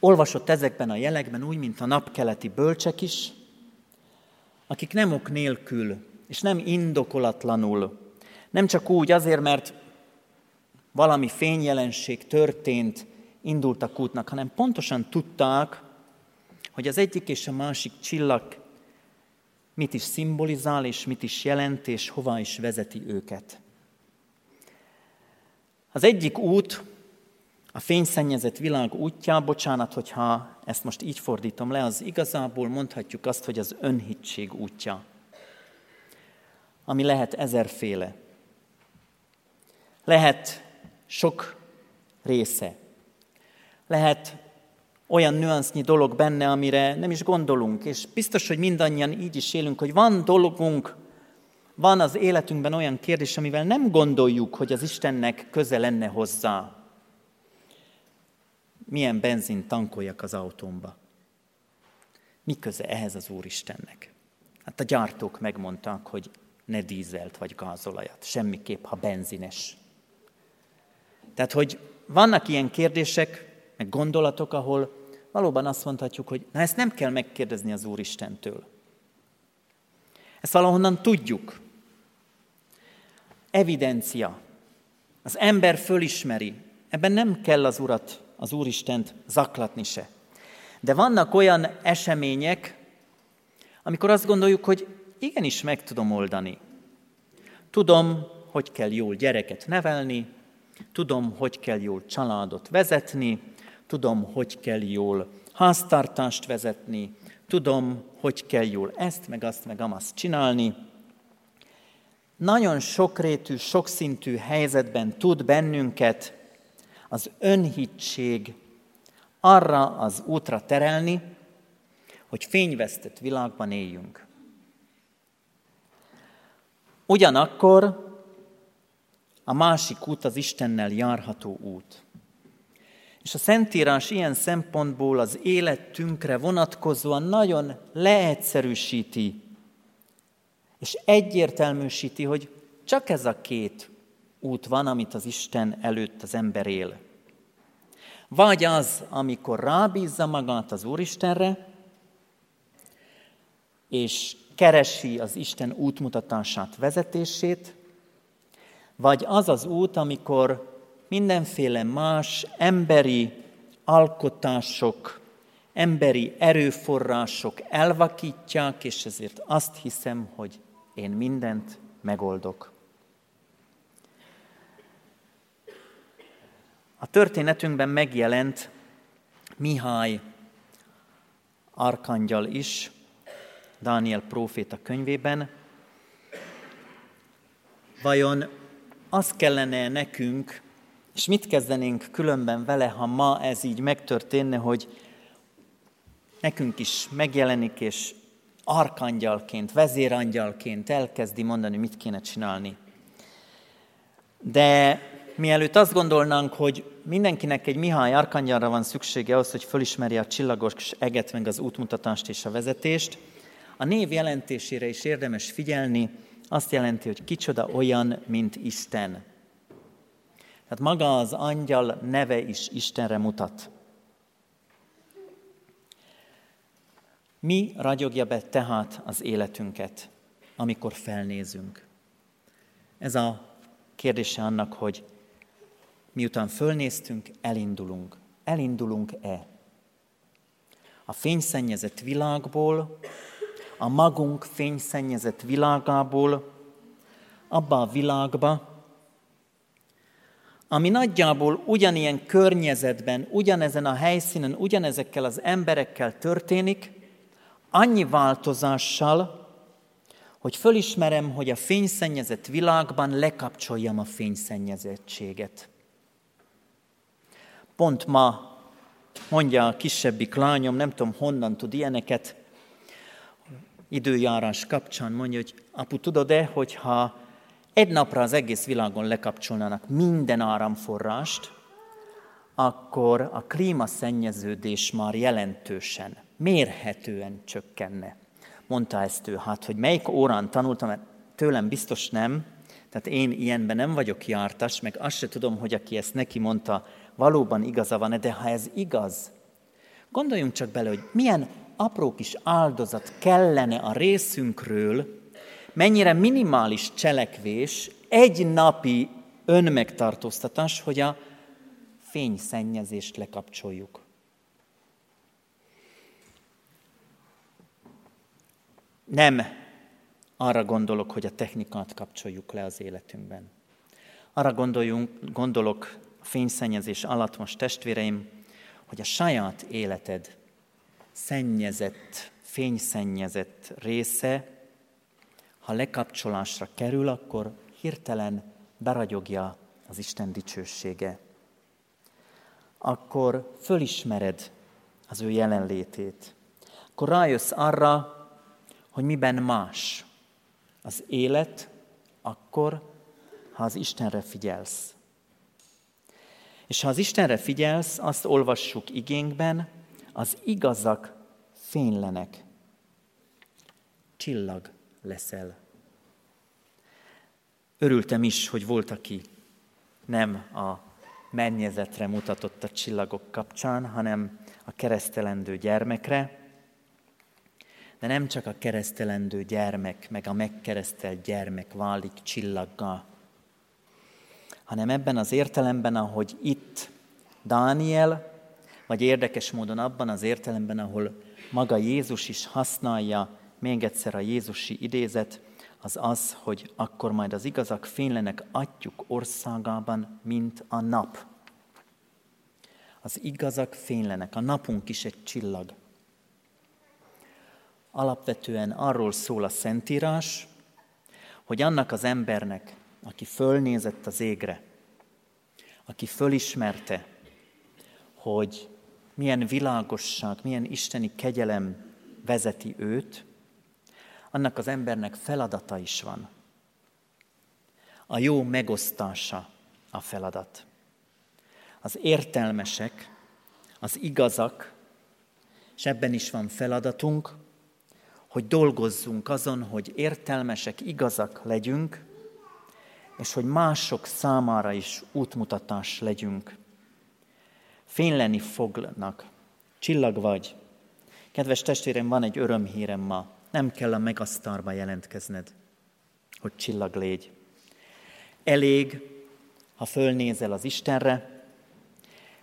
[SPEAKER 4] Olvasott ezekben a jelekben úgy, mint a napkeleti bölcsek is, akik nem ok nélkül és nem indokolatlanul, nem csak úgy azért, mert valami fényjelenség történt, indultak útnak, hanem pontosan tudták, hogy az egyik és a másik csillag mit is szimbolizál, és mit is jelent, és hova is vezeti őket. Az egyik út, a fényszennyezett világ útja, bocsánat, hogyha ezt most így fordítom le, az igazából mondhatjuk azt, hogy az önhittség útja, ami lehet ezerféle. Lehet sok része. Lehet olyan nüansznyi dolog benne, amire nem is gondolunk, és biztos, hogy mindannyian így is élünk, hogy van dolgunk, van az életünkben olyan kérdés, amivel nem gondoljuk, hogy az Istennek köze lenne hozzá. Milyen benzin tankoljak az autómba? Mi köze ehhez az Úristennek? Hát a gyártók megmondták, hogy ne dízelt vagy gázolajat, semmiképp, ha benzines. Tehát, hogy vannak ilyen kérdések, meg gondolatok, ahol valóban azt mondhatjuk, hogy na ezt nem kell megkérdezni az Úristentől. Ezt valahonnan tudjuk. Evidencia. Az ember fölismeri. Ebben nem kell az Urat, az Úristent zaklatni se. De vannak olyan események, amikor azt gondoljuk, hogy igenis meg tudom oldani. Tudom, hogy kell jól gyereket nevelni, tudom, hogy kell jól családot vezetni, tudom, hogy kell jól háztartást vezetni, tudom, hogy kell jól ezt, meg azt, meg amazt csinálni. Nagyon sokrétű, sokszintű helyzetben tud bennünket az önhittség arra az útra terelni, hogy fényvesztett világban éljünk. Ugyanakkor a másik út az Istennel járható út. És a Szentírás ilyen szempontból az életünkre vonatkozóan nagyon leegyszerűsíti, és egyértelműsíti, hogy csak ez a két út van, amit az Isten előtt az ember él. Vagy az, amikor rábízza magát az Úristenre, és keresi az Isten útmutatását, vezetését, vagy az az út, amikor mindenféle más emberi alkotások, emberi erőforrások elvakítják, és ezért azt hiszem, hogy én mindent megoldok. A történetünkben megjelent Mihály arkangyal is, Dániel próféta könyvében. Vajon az kellene nekünk, és mit kezdenénk különben vele, ha ma ez így megtörténne, hogy nekünk is megjelenik, és arkangyalként, vezérangyalként elkezdi mondani, mit kéne csinálni. De mielőtt azt gondolnánk, hogy mindenkinek egy Mihály arkangyalra van szüksége ahhoz, hogy fölismerje a csillagos eget, meg az útmutatást és a vezetést, a név jelentésére is érdemes figyelni, azt jelenti, hogy kicsoda olyan, mint Isten. Tehát maga az angyal neve is Istenre mutat. Mi ragyogja be tehát az életünket, amikor felnézünk? Ez a kérdése annak, hogy miután fölnéztünk, elindulunk. Elindulunk-e? A fényszennyezett világból, a magunk fényszennyezett világából, abba a világba, ami nagyjából ugyanilyen környezetben, ugyanezen a helyszínen, ugyanezekkel az emberekkel történik, annyi változással, hogy fölismerem, hogy a fényszennyezett világban lekapcsoljam a fényszennyezettséget. Pont ma mondja a kisebbik lányom, nem tudom honnan tud ilyeneket, időjárás kapcsán mondja, hogy apu, tudod-e, hogyha egy napra az egész világon lekapcsolnának minden áramforrást, akkor a klímaszennyeződés már jelentősen, mérhetően csökkenne. Mondta ezt ő, hát, hogy melyik órán tanultam, mert tőlem biztos nem, tehát én ilyenben nem vagyok jártas, meg azt se tudom, hogy aki ezt neki mondta, valóban igaza van de ha ez igaz, gondoljunk csak bele, hogy milyen apró kis áldozat kellene a részünkről, mennyire minimális cselekvés, egy napi önmegtartóztatás, hogy a fényszennyezést lekapcsoljuk. Nem arra gondolok, hogy a technikát kapcsoljuk le az életünkben. Arra gondoljunk, gondolok a fényszennyezés alatt most testvéreim, hogy a saját életed szennyezett, fényszennyezett része, ha lekapcsolásra kerül, akkor hirtelen beragyogja az Isten dicsősége. Akkor fölismered az ő jelenlétét. Akkor rájössz arra, hogy miben más az élet, akkor, ha az Istenre figyelsz. És ha az Istenre figyelsz, azt olvassuk igénkben, az igazak fénylenek, csillag leszel. Örültem is, hogy volt, aki nem a mennyezetre mutatott a csillagok kapcsán, hanem a keresztelendő gyermekre, de nem csak a keresztelendő gyermek, meg a megkeresztelt gyermek válik csillaggal, hanem ebben az értelemben, ahogy itt Dániel vagy érdekes módon abban az értelemben, ahol maga Jézus is használja, még egyszer a Jézusi idézet, az az, hogy akkor majd az igazak fénylenek atyuk országában, mint a nap. Az igazak fénylenek, a napunk is egy csillag. Alapvetően arról szól a Szentírás, hogy annak az embernek, aki fölnézett az égre, aki fölismerte, hogy milyen világosság, milyen isteni kegyelem vezeti őt, annak az embernek feladata is van. A jó megosztása a feladat. Az értelmesek, az igazak, és ebben is van feladatunk, hogy dolgozzunk azon, hogy értelmesek, igazak legyünk, és hogy mások számára is útmutatás legyünk. Fényleni fognak, csillag vagy. Kedves testvérem, van egy örömhírem ma. Nem kell a megasztárba jelentkezned, hogy csillag légy. Elég, ha fölnézel az Istenre,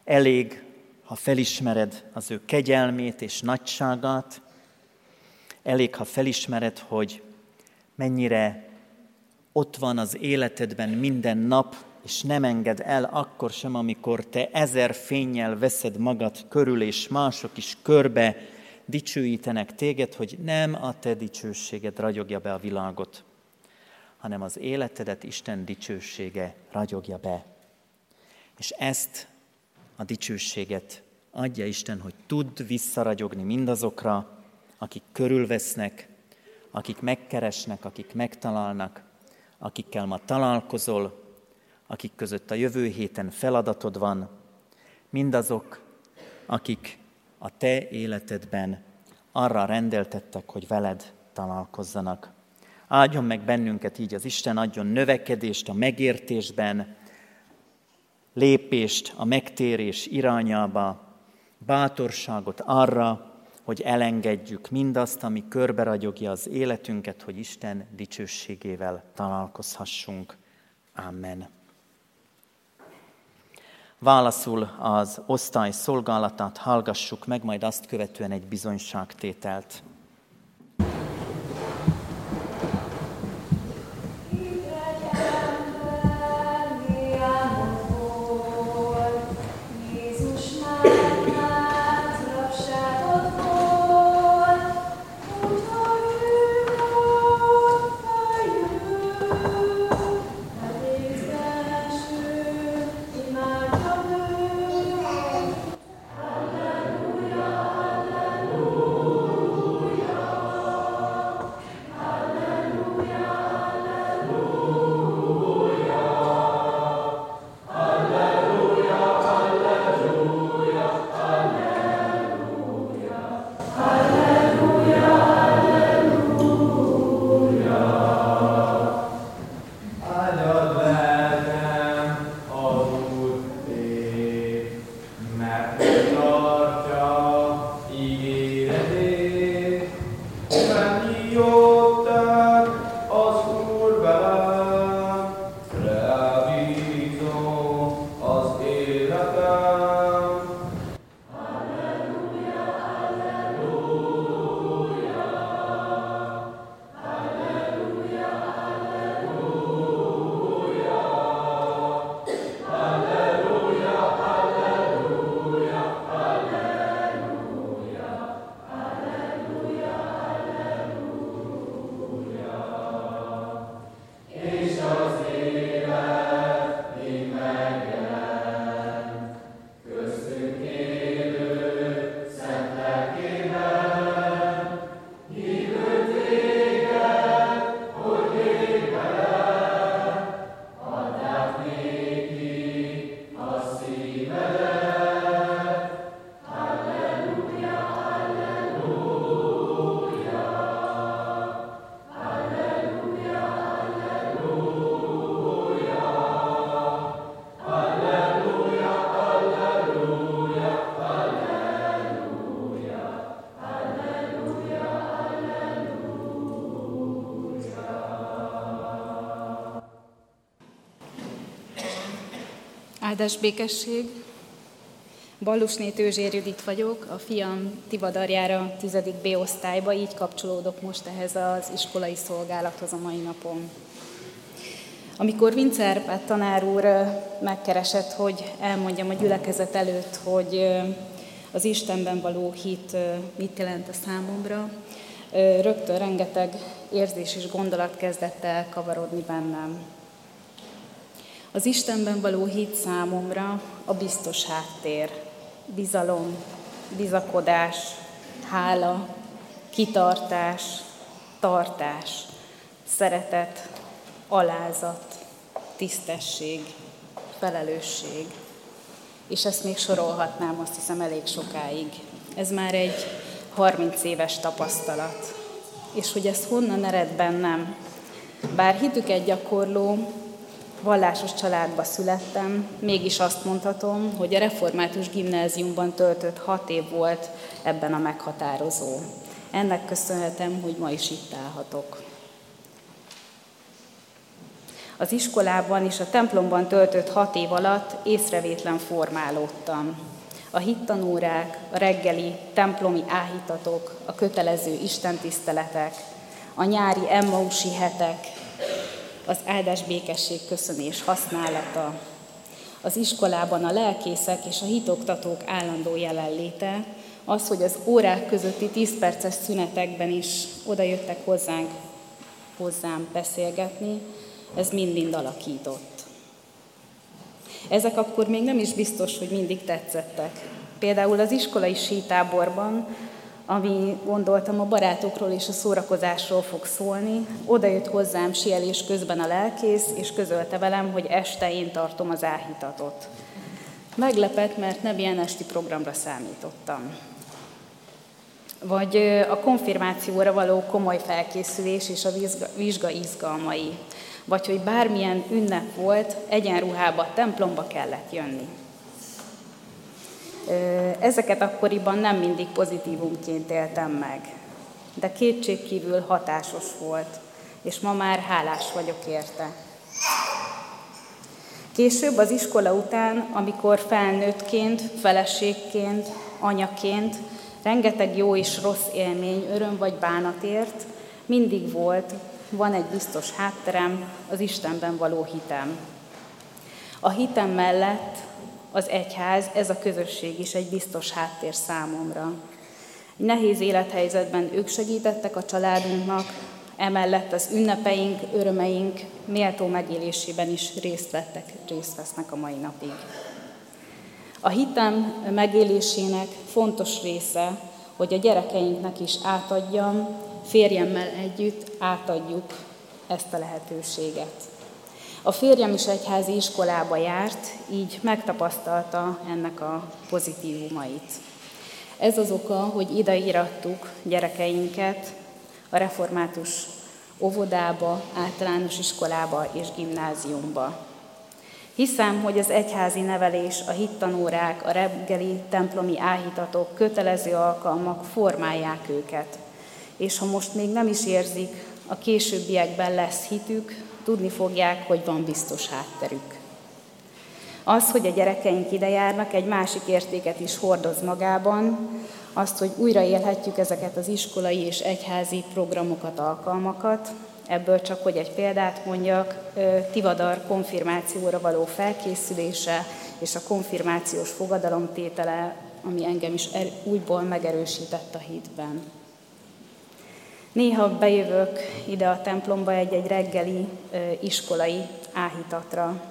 [SPEAKER 4] elég, ha felismered az ő kegyelmét és nagyságát, elég, ha felismered, hogy mennyire ott van az életedben minden nap, és nem enged el akkor sem, amikor te ezer fényjel veszed magad körül, és mások is körbe dicsőítenek téged, hogy nem a te dicsőséged ragyogja be a világot, hanem az életedet Isten dicsősége ragyogja be. És ezt a dicsőséget adja Isten, hogy tud visszaragyogni mindazokra, akik körülvesznek, akik megkeresnek, akik megtalálnak, akikkel ma találkozol, akik között a jövő héten feladatod van, mindazok, akik a te életedben arra rendeltettek, hogy veled találkozzanak. Áldjon meg bennünket így az Isten, adjon növekedést a megértésben, lépést a megtérés irányába, bátorságot arra, hogy elengedjük mindazt, ami körberagyogja az életünket, hogy Isten dicsőségével találkozhassunk. Amen. Válaszul az osztály szolgálatát hallgassuk meg, majd azt követően egy bizonyságtételt.
[SPEAKER 7] Áldás békesség! Ballusné Tőzsér Judit vagyok, a fiam Tivadarjára 10. B osztályba, így kapcsolódok most ehhez az iskolai szolgálathoz a mai napon. Amikor Vincer tanár úr megkeresett, hogy elmondjam a gyülekezet előtt, hogy az Istenben való hit mit jelent a számomra, rögtön rengeteg érzés és gondolat kezdett el kavarodni bennem. Az Istenben való hit számomra a biztos háttér, bizalom, bizakodás, hála, kitartás, tartás, szeretet, alázat, tisztesség, felelősség, és ezt még sorolhatnám azt hiszem elég sokáig. Ez már egy 30 éves tapasztalat. És hogy ez honnan ered bennem? Bár hitüket gyakorló, vallásos családba születtem, mégis azt mondhatom, hogy a református gimnáziumban töltött hat év volt ebben a meghatározó. Ennek köszönhetem, hogy ma is itt állhatok. Az iskolában és a templomban töltött hat év alatt észrevétlen formálódtam. A hittanórák, a reggeli templomi áhítatok, a kötelező istentiszteletek, a nyári emmausi hetek, az áldás békesség köszönés használata, az iskolában a lelkészek és a hitoktatók állandó jelenléte, az, hogy az órák közötti 10 perces szünetekben is odajöttek hozzánk, hozzám beszélgetni, ez mind-mind alakított. Ezek akkor még nem is biztos, hogy mindig tetszettek. Például az iskolai sítáborban, ami gondoltam a barátokról és a szórakozásról fog szólni, oda jött hozzám sielés közben a lelkész, és közölte velem, hogy este én tartom az áhítatot. Meglepett, mert nem ilyen esti programra számítottam. Vagy a konfirmációra való komoly felkészülés és a vizsga izgalmai vagy hogy bármilyen ünnep volt, egyenruhába, templomba kellett jönni. Ezeket akkoriban nem mindig pozitívumként éltem meg, de kétségkívül hatásos volt, és ma már hálás vagyok érte. Később az iskola után, amikor felnőttként, feleségként, anyaként rengeteg jó és rossz élmény, öröm vagy bánat ért, mindig volt, van egy biztos hátterem, az Istenben való hitem. A hitem mellett az egyház, ez a közösség is egy biztos háttér számomra. Nehéz élethelyzetben ők segítettek a családunknak, emellett az ünnepeink, örömeink méltó megélésében is részt vettek, részt vesznek a mai napig. A hitem megélésének fontos része, hogy a gyerekeinknek is átadjam, férjemmel együtt átadjuk ezt a lehetőséget. A férjem is egyházi iskolába járt, így megtapasztalta ennek a pozitívumait. Ez az oka, hogy ide irattuk gyerekeinket a református óvodába, általános iskolába és gimnáziumba. Hiszem, hogy az egyházi nevelés, a hittanórák, a reggeli templomi áhítatok, kötelező alkalmak formálják őket. És ha most még nem is érzik, a későbbiekben lesz hitük, tudni fogják, hogy van biztos hátterük. Az, hogy a gyerekeink ide járnak, egy másik értéket is hordoz magában, azt, hogy újra élhetjük ezeket az iskolai és egyházi programokat, alkalmakat, Ebből csak, hogy egy példát mondjak, Tivadar konfirmációra való felkészülése és a konfirmációs fogadalomtétele, ami engem is er, újból megerősített a hitben. Néha bejövök ide a templomba egy-egy reggeli iskolai áhítatra,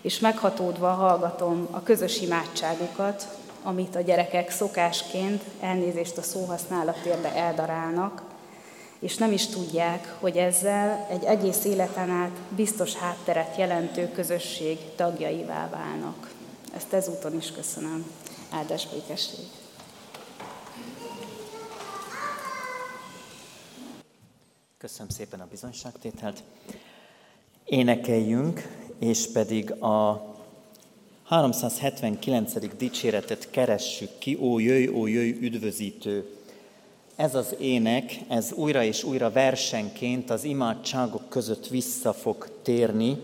[SPEAKER 7] és meghatódva hallgatom a közös imádságukat, amit a gyerekek szokásként, elnézést a szóhasználatért, de eldarálnak, és nem is tudják, hogy ezzel egy egész életen át biztos hátteret jelentő közösség tagjaivá válnak. Ezt ezúton is köszönöm. Áldás békesség!
[SPEAKER 4] Köszönöm szépen a bizonyságtételt. Énekeljünk, és pedig a 379. dicséretet keressük ki, ó jöjj, ó jöjj, üdvözítő ez az ének, ez újra és újra versenként az imádságok között vissza fog térni.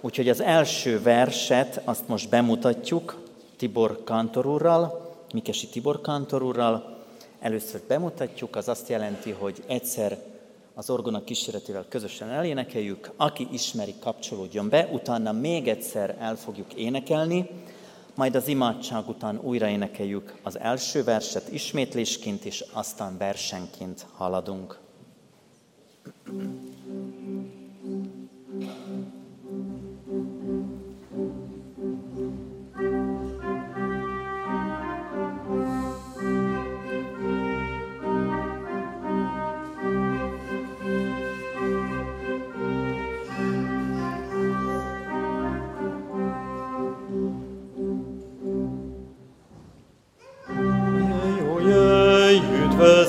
[SPEAKER 4] Úgyhogy az első verset, azt most bemutatjuk Tibor Kantorúrral, Mikesi Tibor Kantorúrral. Először bemutatjuk, az azt jelenti, hogy egyszer az orgona kíséretével közösen elénekeljük, aki ismeri, kapcsolódjon be, utána még egyszer el fogjuk énekelni, majd az imádság után újra énekeljük az első verset ismétlésként, és aztán versenként haladunk. thank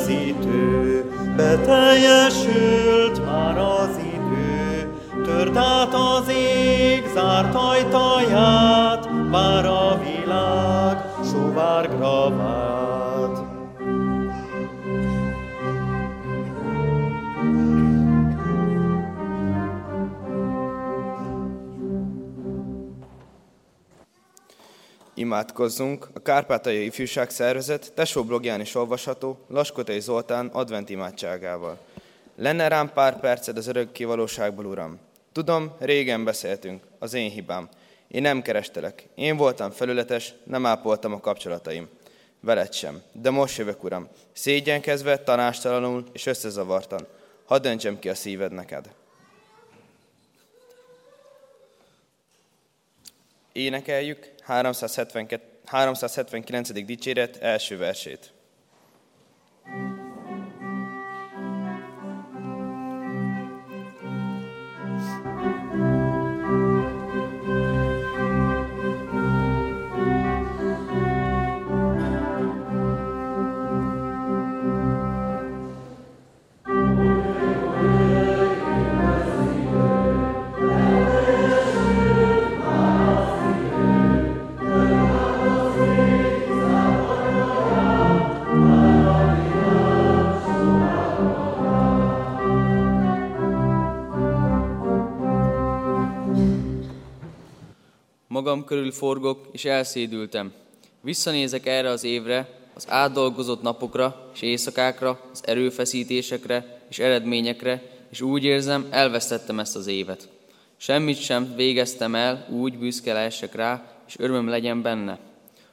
[SPEAKER 8] idő, beteljesült már az idő, tört át az ég, zárt ajtaját, vár a világ, sovárgra vált.
[SPEAKER 9] Imádkozzunk! A Kárpátaljai Ifjúság Szervezet tesó blogján is olvasható Laskotei Zoltán advent imádságával. Lenne rám pár perced az örök kivalóságból, Uram. Tudom, régen beszéltünk, az én hibám. Én nem kerestelek. Én voltam felületes, nem ápoltam a kapcsolataim. Veled sem. De most jövök, Uram. Szégyenkezve, tanástalanul és összezavartan. Hadd döntsem ki a szíved neked. Énekeljük 372, 379. dicséret első versét.
[SPEAKER 10] Magam körül forgok, és elszédültem. Visszanézek erre az évre, az átdolgozott napokra és éjszakákra, az erőfeszítésekre és eredményekre, és úgy érzem, elvesztettem ezt az évet. Semmit sem végeztem el, úgy büszke lehessek rá, és örömöm legyen benne.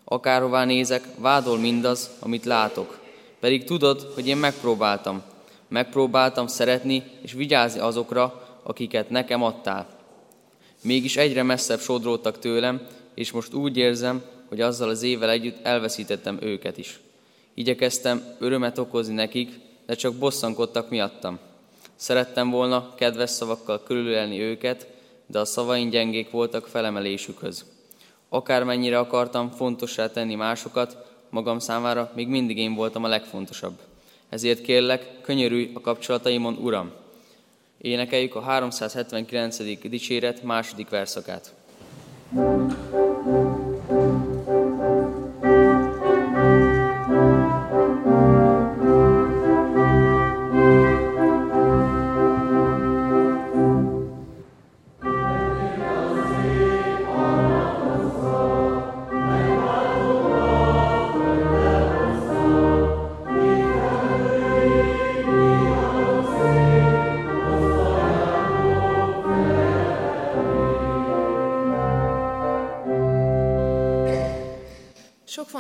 [SPEAKER 10] Akárhová nézek, vádol mindaz, amit látok. Pedig tudod, hogy én megpróbáltam. Megpróbáltam szeretni és vigyázni azokra, akiket nekem adtál. Mégis egyre messzebb sodródtak tőlem, és most úgy érzem, hogy azzal az évvel együtt elveszítettem őket is. Igyekeztem örömet okozni nekik, de csak bosszankodtak miattam. Szerettem volna kedves szavakkal körülölni őket, de a szavaim gyengék voltak felemelésükhöz. Akármennyire akartam fontossá tenni másokat, magam számára még mindig én voltam a legfontosabb. Ezért kérlek, könyörülj a kapcsolataimon, Uram! Énekeljük a 379. dicséret második verszakát. thank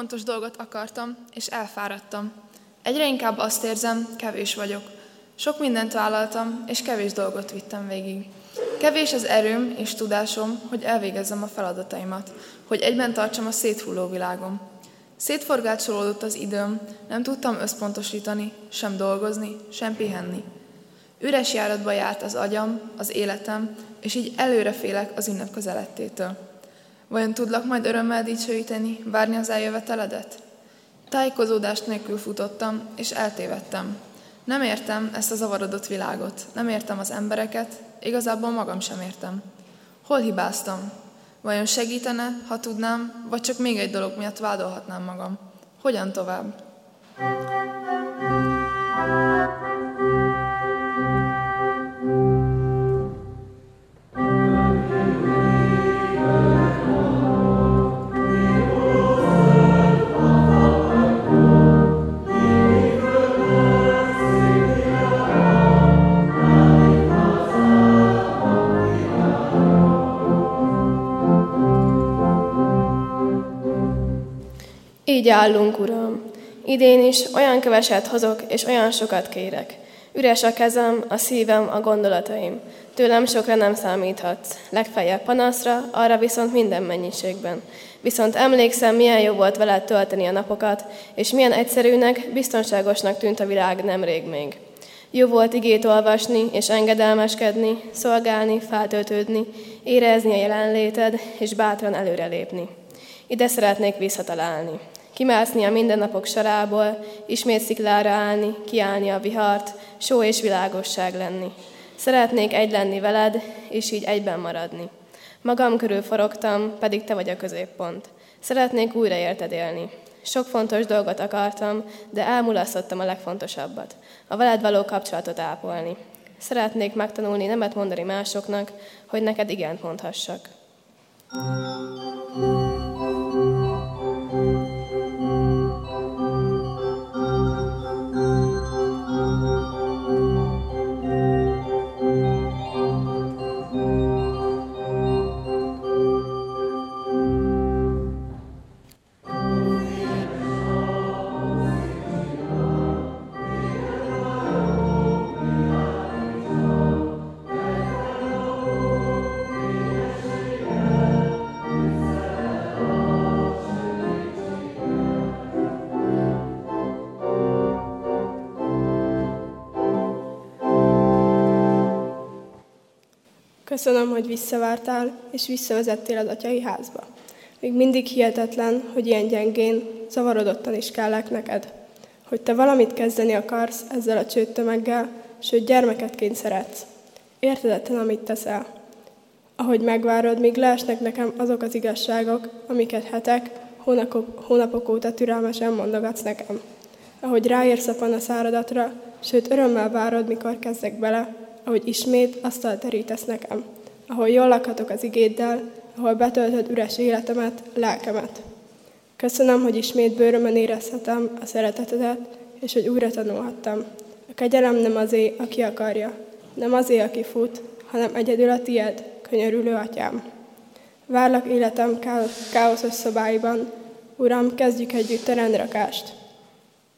[SPEAKER 11] fontos dolgot akartam, és elfáradtam. Egyre inkább azt érzem, kevés vagyok. Sok mindent vállaltam, és kevés dolgot vittem végig. Kevés az erőm és tudásom, hogy elvégezzem a feladataimat, hogy egyben tartsam a széthulló világom. Szétforgácsolódott az időm, nem tudtam összpontosítani, sem dolgozni, sem pihenni. Üres járatba járt az agyam, az életem, és így előre félek az ünnep közelettétől. Vajon tudlak majd örömmel dicsőíteni, várni az eljöveteledet? Tájékozódást nélkül futottam, és eltévedtem. Nem értem ezt a zavarodott világot, nem értem az embereket, igazából magam sem értem. Hol hibáztam? Vajon segítene, ha tudnám, vagy csak még egy dolog miatt vádolhatnám magam? Hogyan tovább?
[SPEAKER 12] Így állunk, Uram. Idén is olyan keveset hozok, és olyan sokat kérek. Üres a kezem, a szívem, a gondolataim. Tőlem sokra nem számíthatsz. Legfeljebb panaszra, arra viszont minden mennyiségben. Viszont emlékszem, milyen jó volt veled tölteni a napokat, és milyen egyszerűnek, biztonságosnak tűnt a világ nemrég még. Jó volt igét olvasni és engedelmeskedni, szolgálni, feltöltődni, érezni a jelenléted, és bátran előrelépni. Ide szeretnék visszatalálni. Kimászni a mindennapok sorából, ismét sziklára állni, kiállni a vihart, só és világosság lenni. Szeretnék egy lenni veled, és így egyben maradni. Magam körül forogtam, pedig te vagy a középpont. Szeretnék újra érted élni. Sok fontos dolgot akartam, de elmulasztottam a legfontosabbat. A veled való kapcsolatot ápolni. Szeretnék megtanulni nemet mondani másoknak, hogy neked igent mondhassak.
[SPEAKER 13] Köszönöm, hogy visszavártál, és visszavezettél az atyai házba. Még mindig hihetetlen, hogy ilyen gyengén, zavarodottan is kellek neked. Hogy te valamit kezdeni akarsz ezzel a csőttömeggel, sőt gyermeket szeretsz. Értedetlen, amit teszel. Ahogy megvárod, míg leesnek nekem azok az igazságok, amiket hetek, hónapok, hónapok óta türelmesen mondogatsz nekem. Ahogy ráérsz a panaszáradatra, sőt örömmel várod, mikor kezdek bele, ahogy ismét asztal terítesz nekem, ahol jól lakhatok az igéddel, ahol betöltöd üres életemet, lelkemet. Köszönöm, hogy ismét bőrömön érezhetem a szeretetedet, és hogy újra tanulhattam. A kegyelem nem azé, aki akarja, nem azé, aki fut, hanem egyedül a tied, könyörülő atyám. Várlak életem káoszos szobáiban, Uram, kezdjük együtt a rendrakást.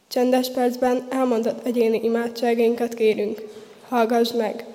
[SPEAKER 13] Csendes percben elmondott egyéni imádságainkat kérünk, Hallgass meg!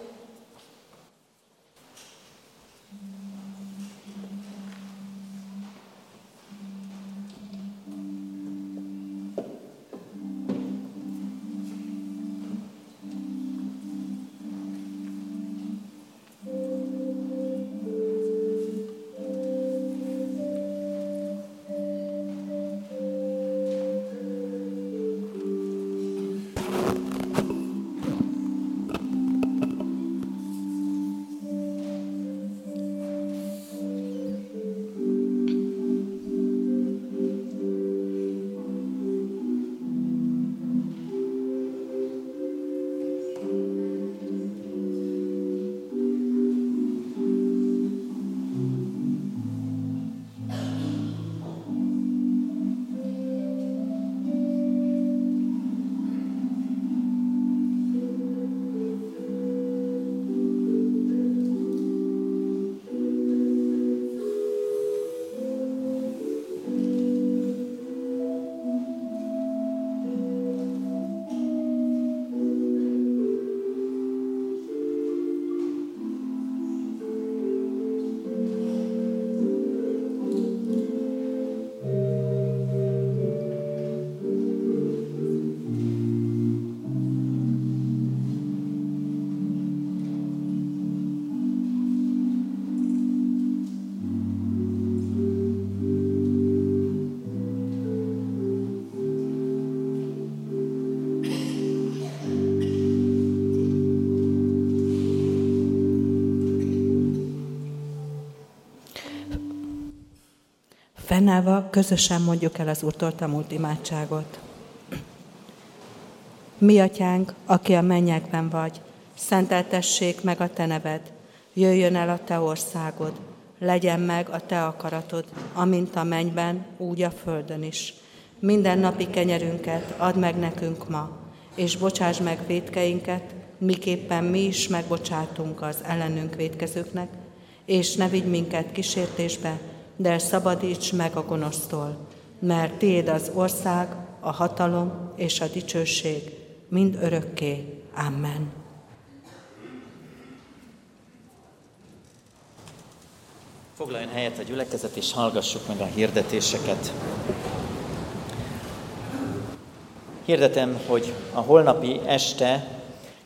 [SPEAKER 1] Fennállva közösen mondjuk el az Úrtól tanult imádságot. Mi atyánk, aki a mennyekben vagy, szenteltessék meg a te neved, jöjjön el a te országod, legyen meg a te akaratod, amint a mennyben, úgy a földön is. Minden napi kenyerünket add meg nekünk ma, és bocsáss meg védkeinket, miképpen mi is megbocsátunk az ellenünk védkezőknek, és ne vigy minket kísértésbe, de szabadíts meg a gonosztól, mert Tiéd az ország, a hatalom és a dicsőség mind örökké. Amen.
[SPEAKER 4] Foglaljon helyet a gyülekezet, és hallgassuk meg a hirdetéseket. Hirdetem, hogy a holnapi este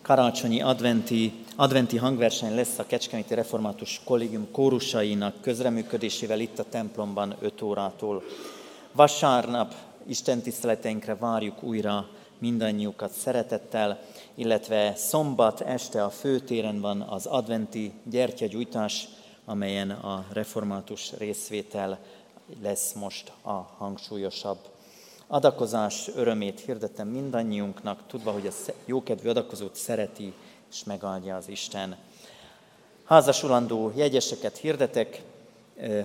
[SPEAKER 4] karácsonyi adventi adventi hangverseny lesz a Kecskeméti Református Kollégium kórusainak közreműködésével itt a templomban 5 órától. Vasárnap Isten tiszteleteinkre várjuk újra mindannyiukat szeretettel, illetve szombat este a főtéren van az adventi gyertyagyújtás, amelyen a református részvétel lesz most a hangsúlyosabb. Adakozás örömét hirdetem mindannyiunknak, tudva, hogy a jókedvű adakozót szereti és megáldja az Isten. Házasulandó jegyeseket hirdetek,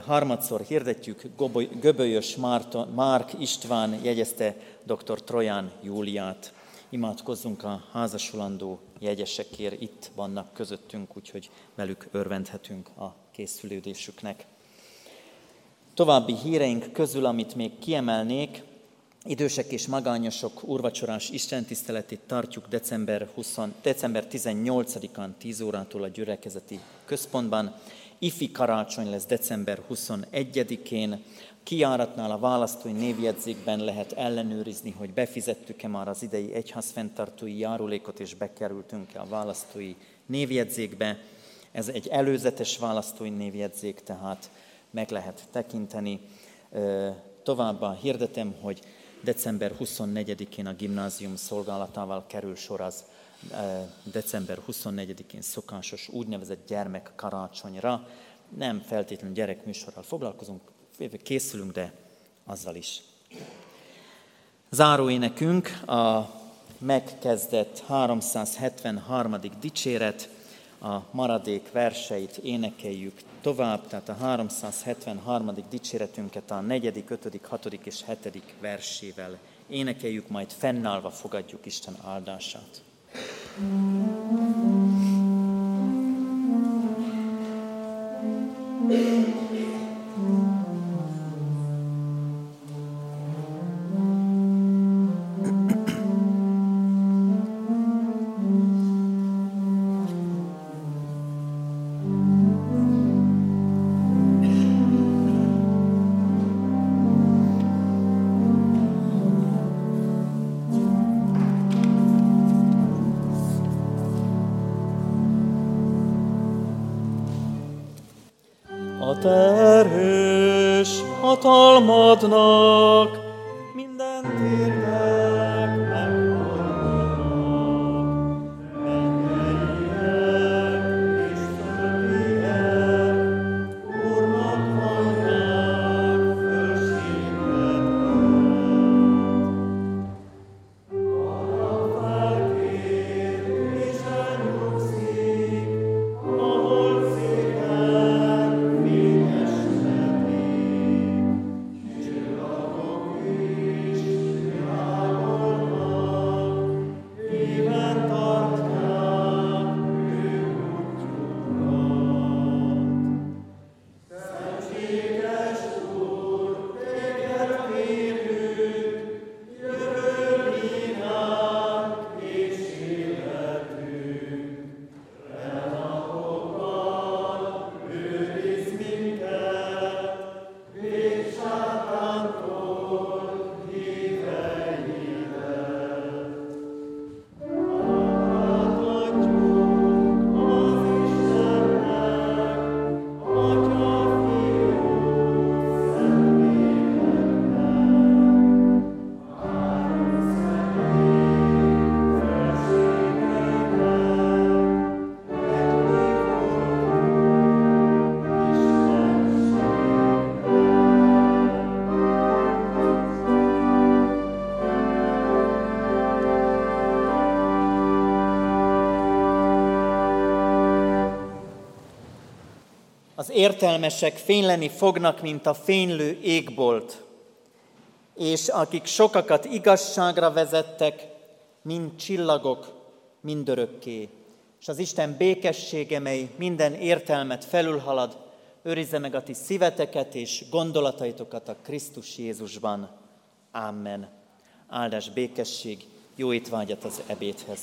[SPEAKER 4] harmadszor hirdetjük, Göbölyös Márton, Márk István jegyezte dr. Troján Júliát. Imádkozzunk a házasulandó jegyesekért, itt vannak közöttünk, úgyhogy velük örvendhetünk a készülődésüknek. További híreink közül, amit még kiemelnék, idősek és magányosok úrvacsorás istentiszteletét tartjuk december, 20, december 18-án 10 órától a gyülekezeti központban. Ifi karácsony lesz december 21-én. Kiáratnál a választói névjegyzékben lehet ellenőrizni, hogy befizettük-e már az idei egyházfenntartói járulékot, és bekerültünk-e a választói névjegyzékbe. Ez egy előzetes választói névjegyzék, tehát meg lehet tekinteni. Továbbá hirdetem, hogy december 24-én a gimnázium szolgálatával kerül sor az december 24-én szokásos úgynevezett gyermekkarácsonyra. Nem feltétlenül gyerekműsorral foglalkozunk, készülünk, de azzal is. Záróénekünk a megkezdett 373. dicséret, a maradék verseit énekeljük tovább, tehát a 373. dicséretünket a 4., 5., 6. és 7. versével énekeljük, majd fennállva fogadjuk Isten áldását.
[SPEAKER 8] Hatalmadnak
[SPEAKER 4] értelmesek fényleni fognak, mint a fénylő égbolt, és akik sokakat igazságra vezettek, mind csillagok, mindörökké. És az Isten békessége, mely minden értelmet felülhalad, őrizze meg a ti szíveteket és gondolataitokat a Krisztus Jézusban. Amen. Áldás békesség, jó étvágyat az ebédhez.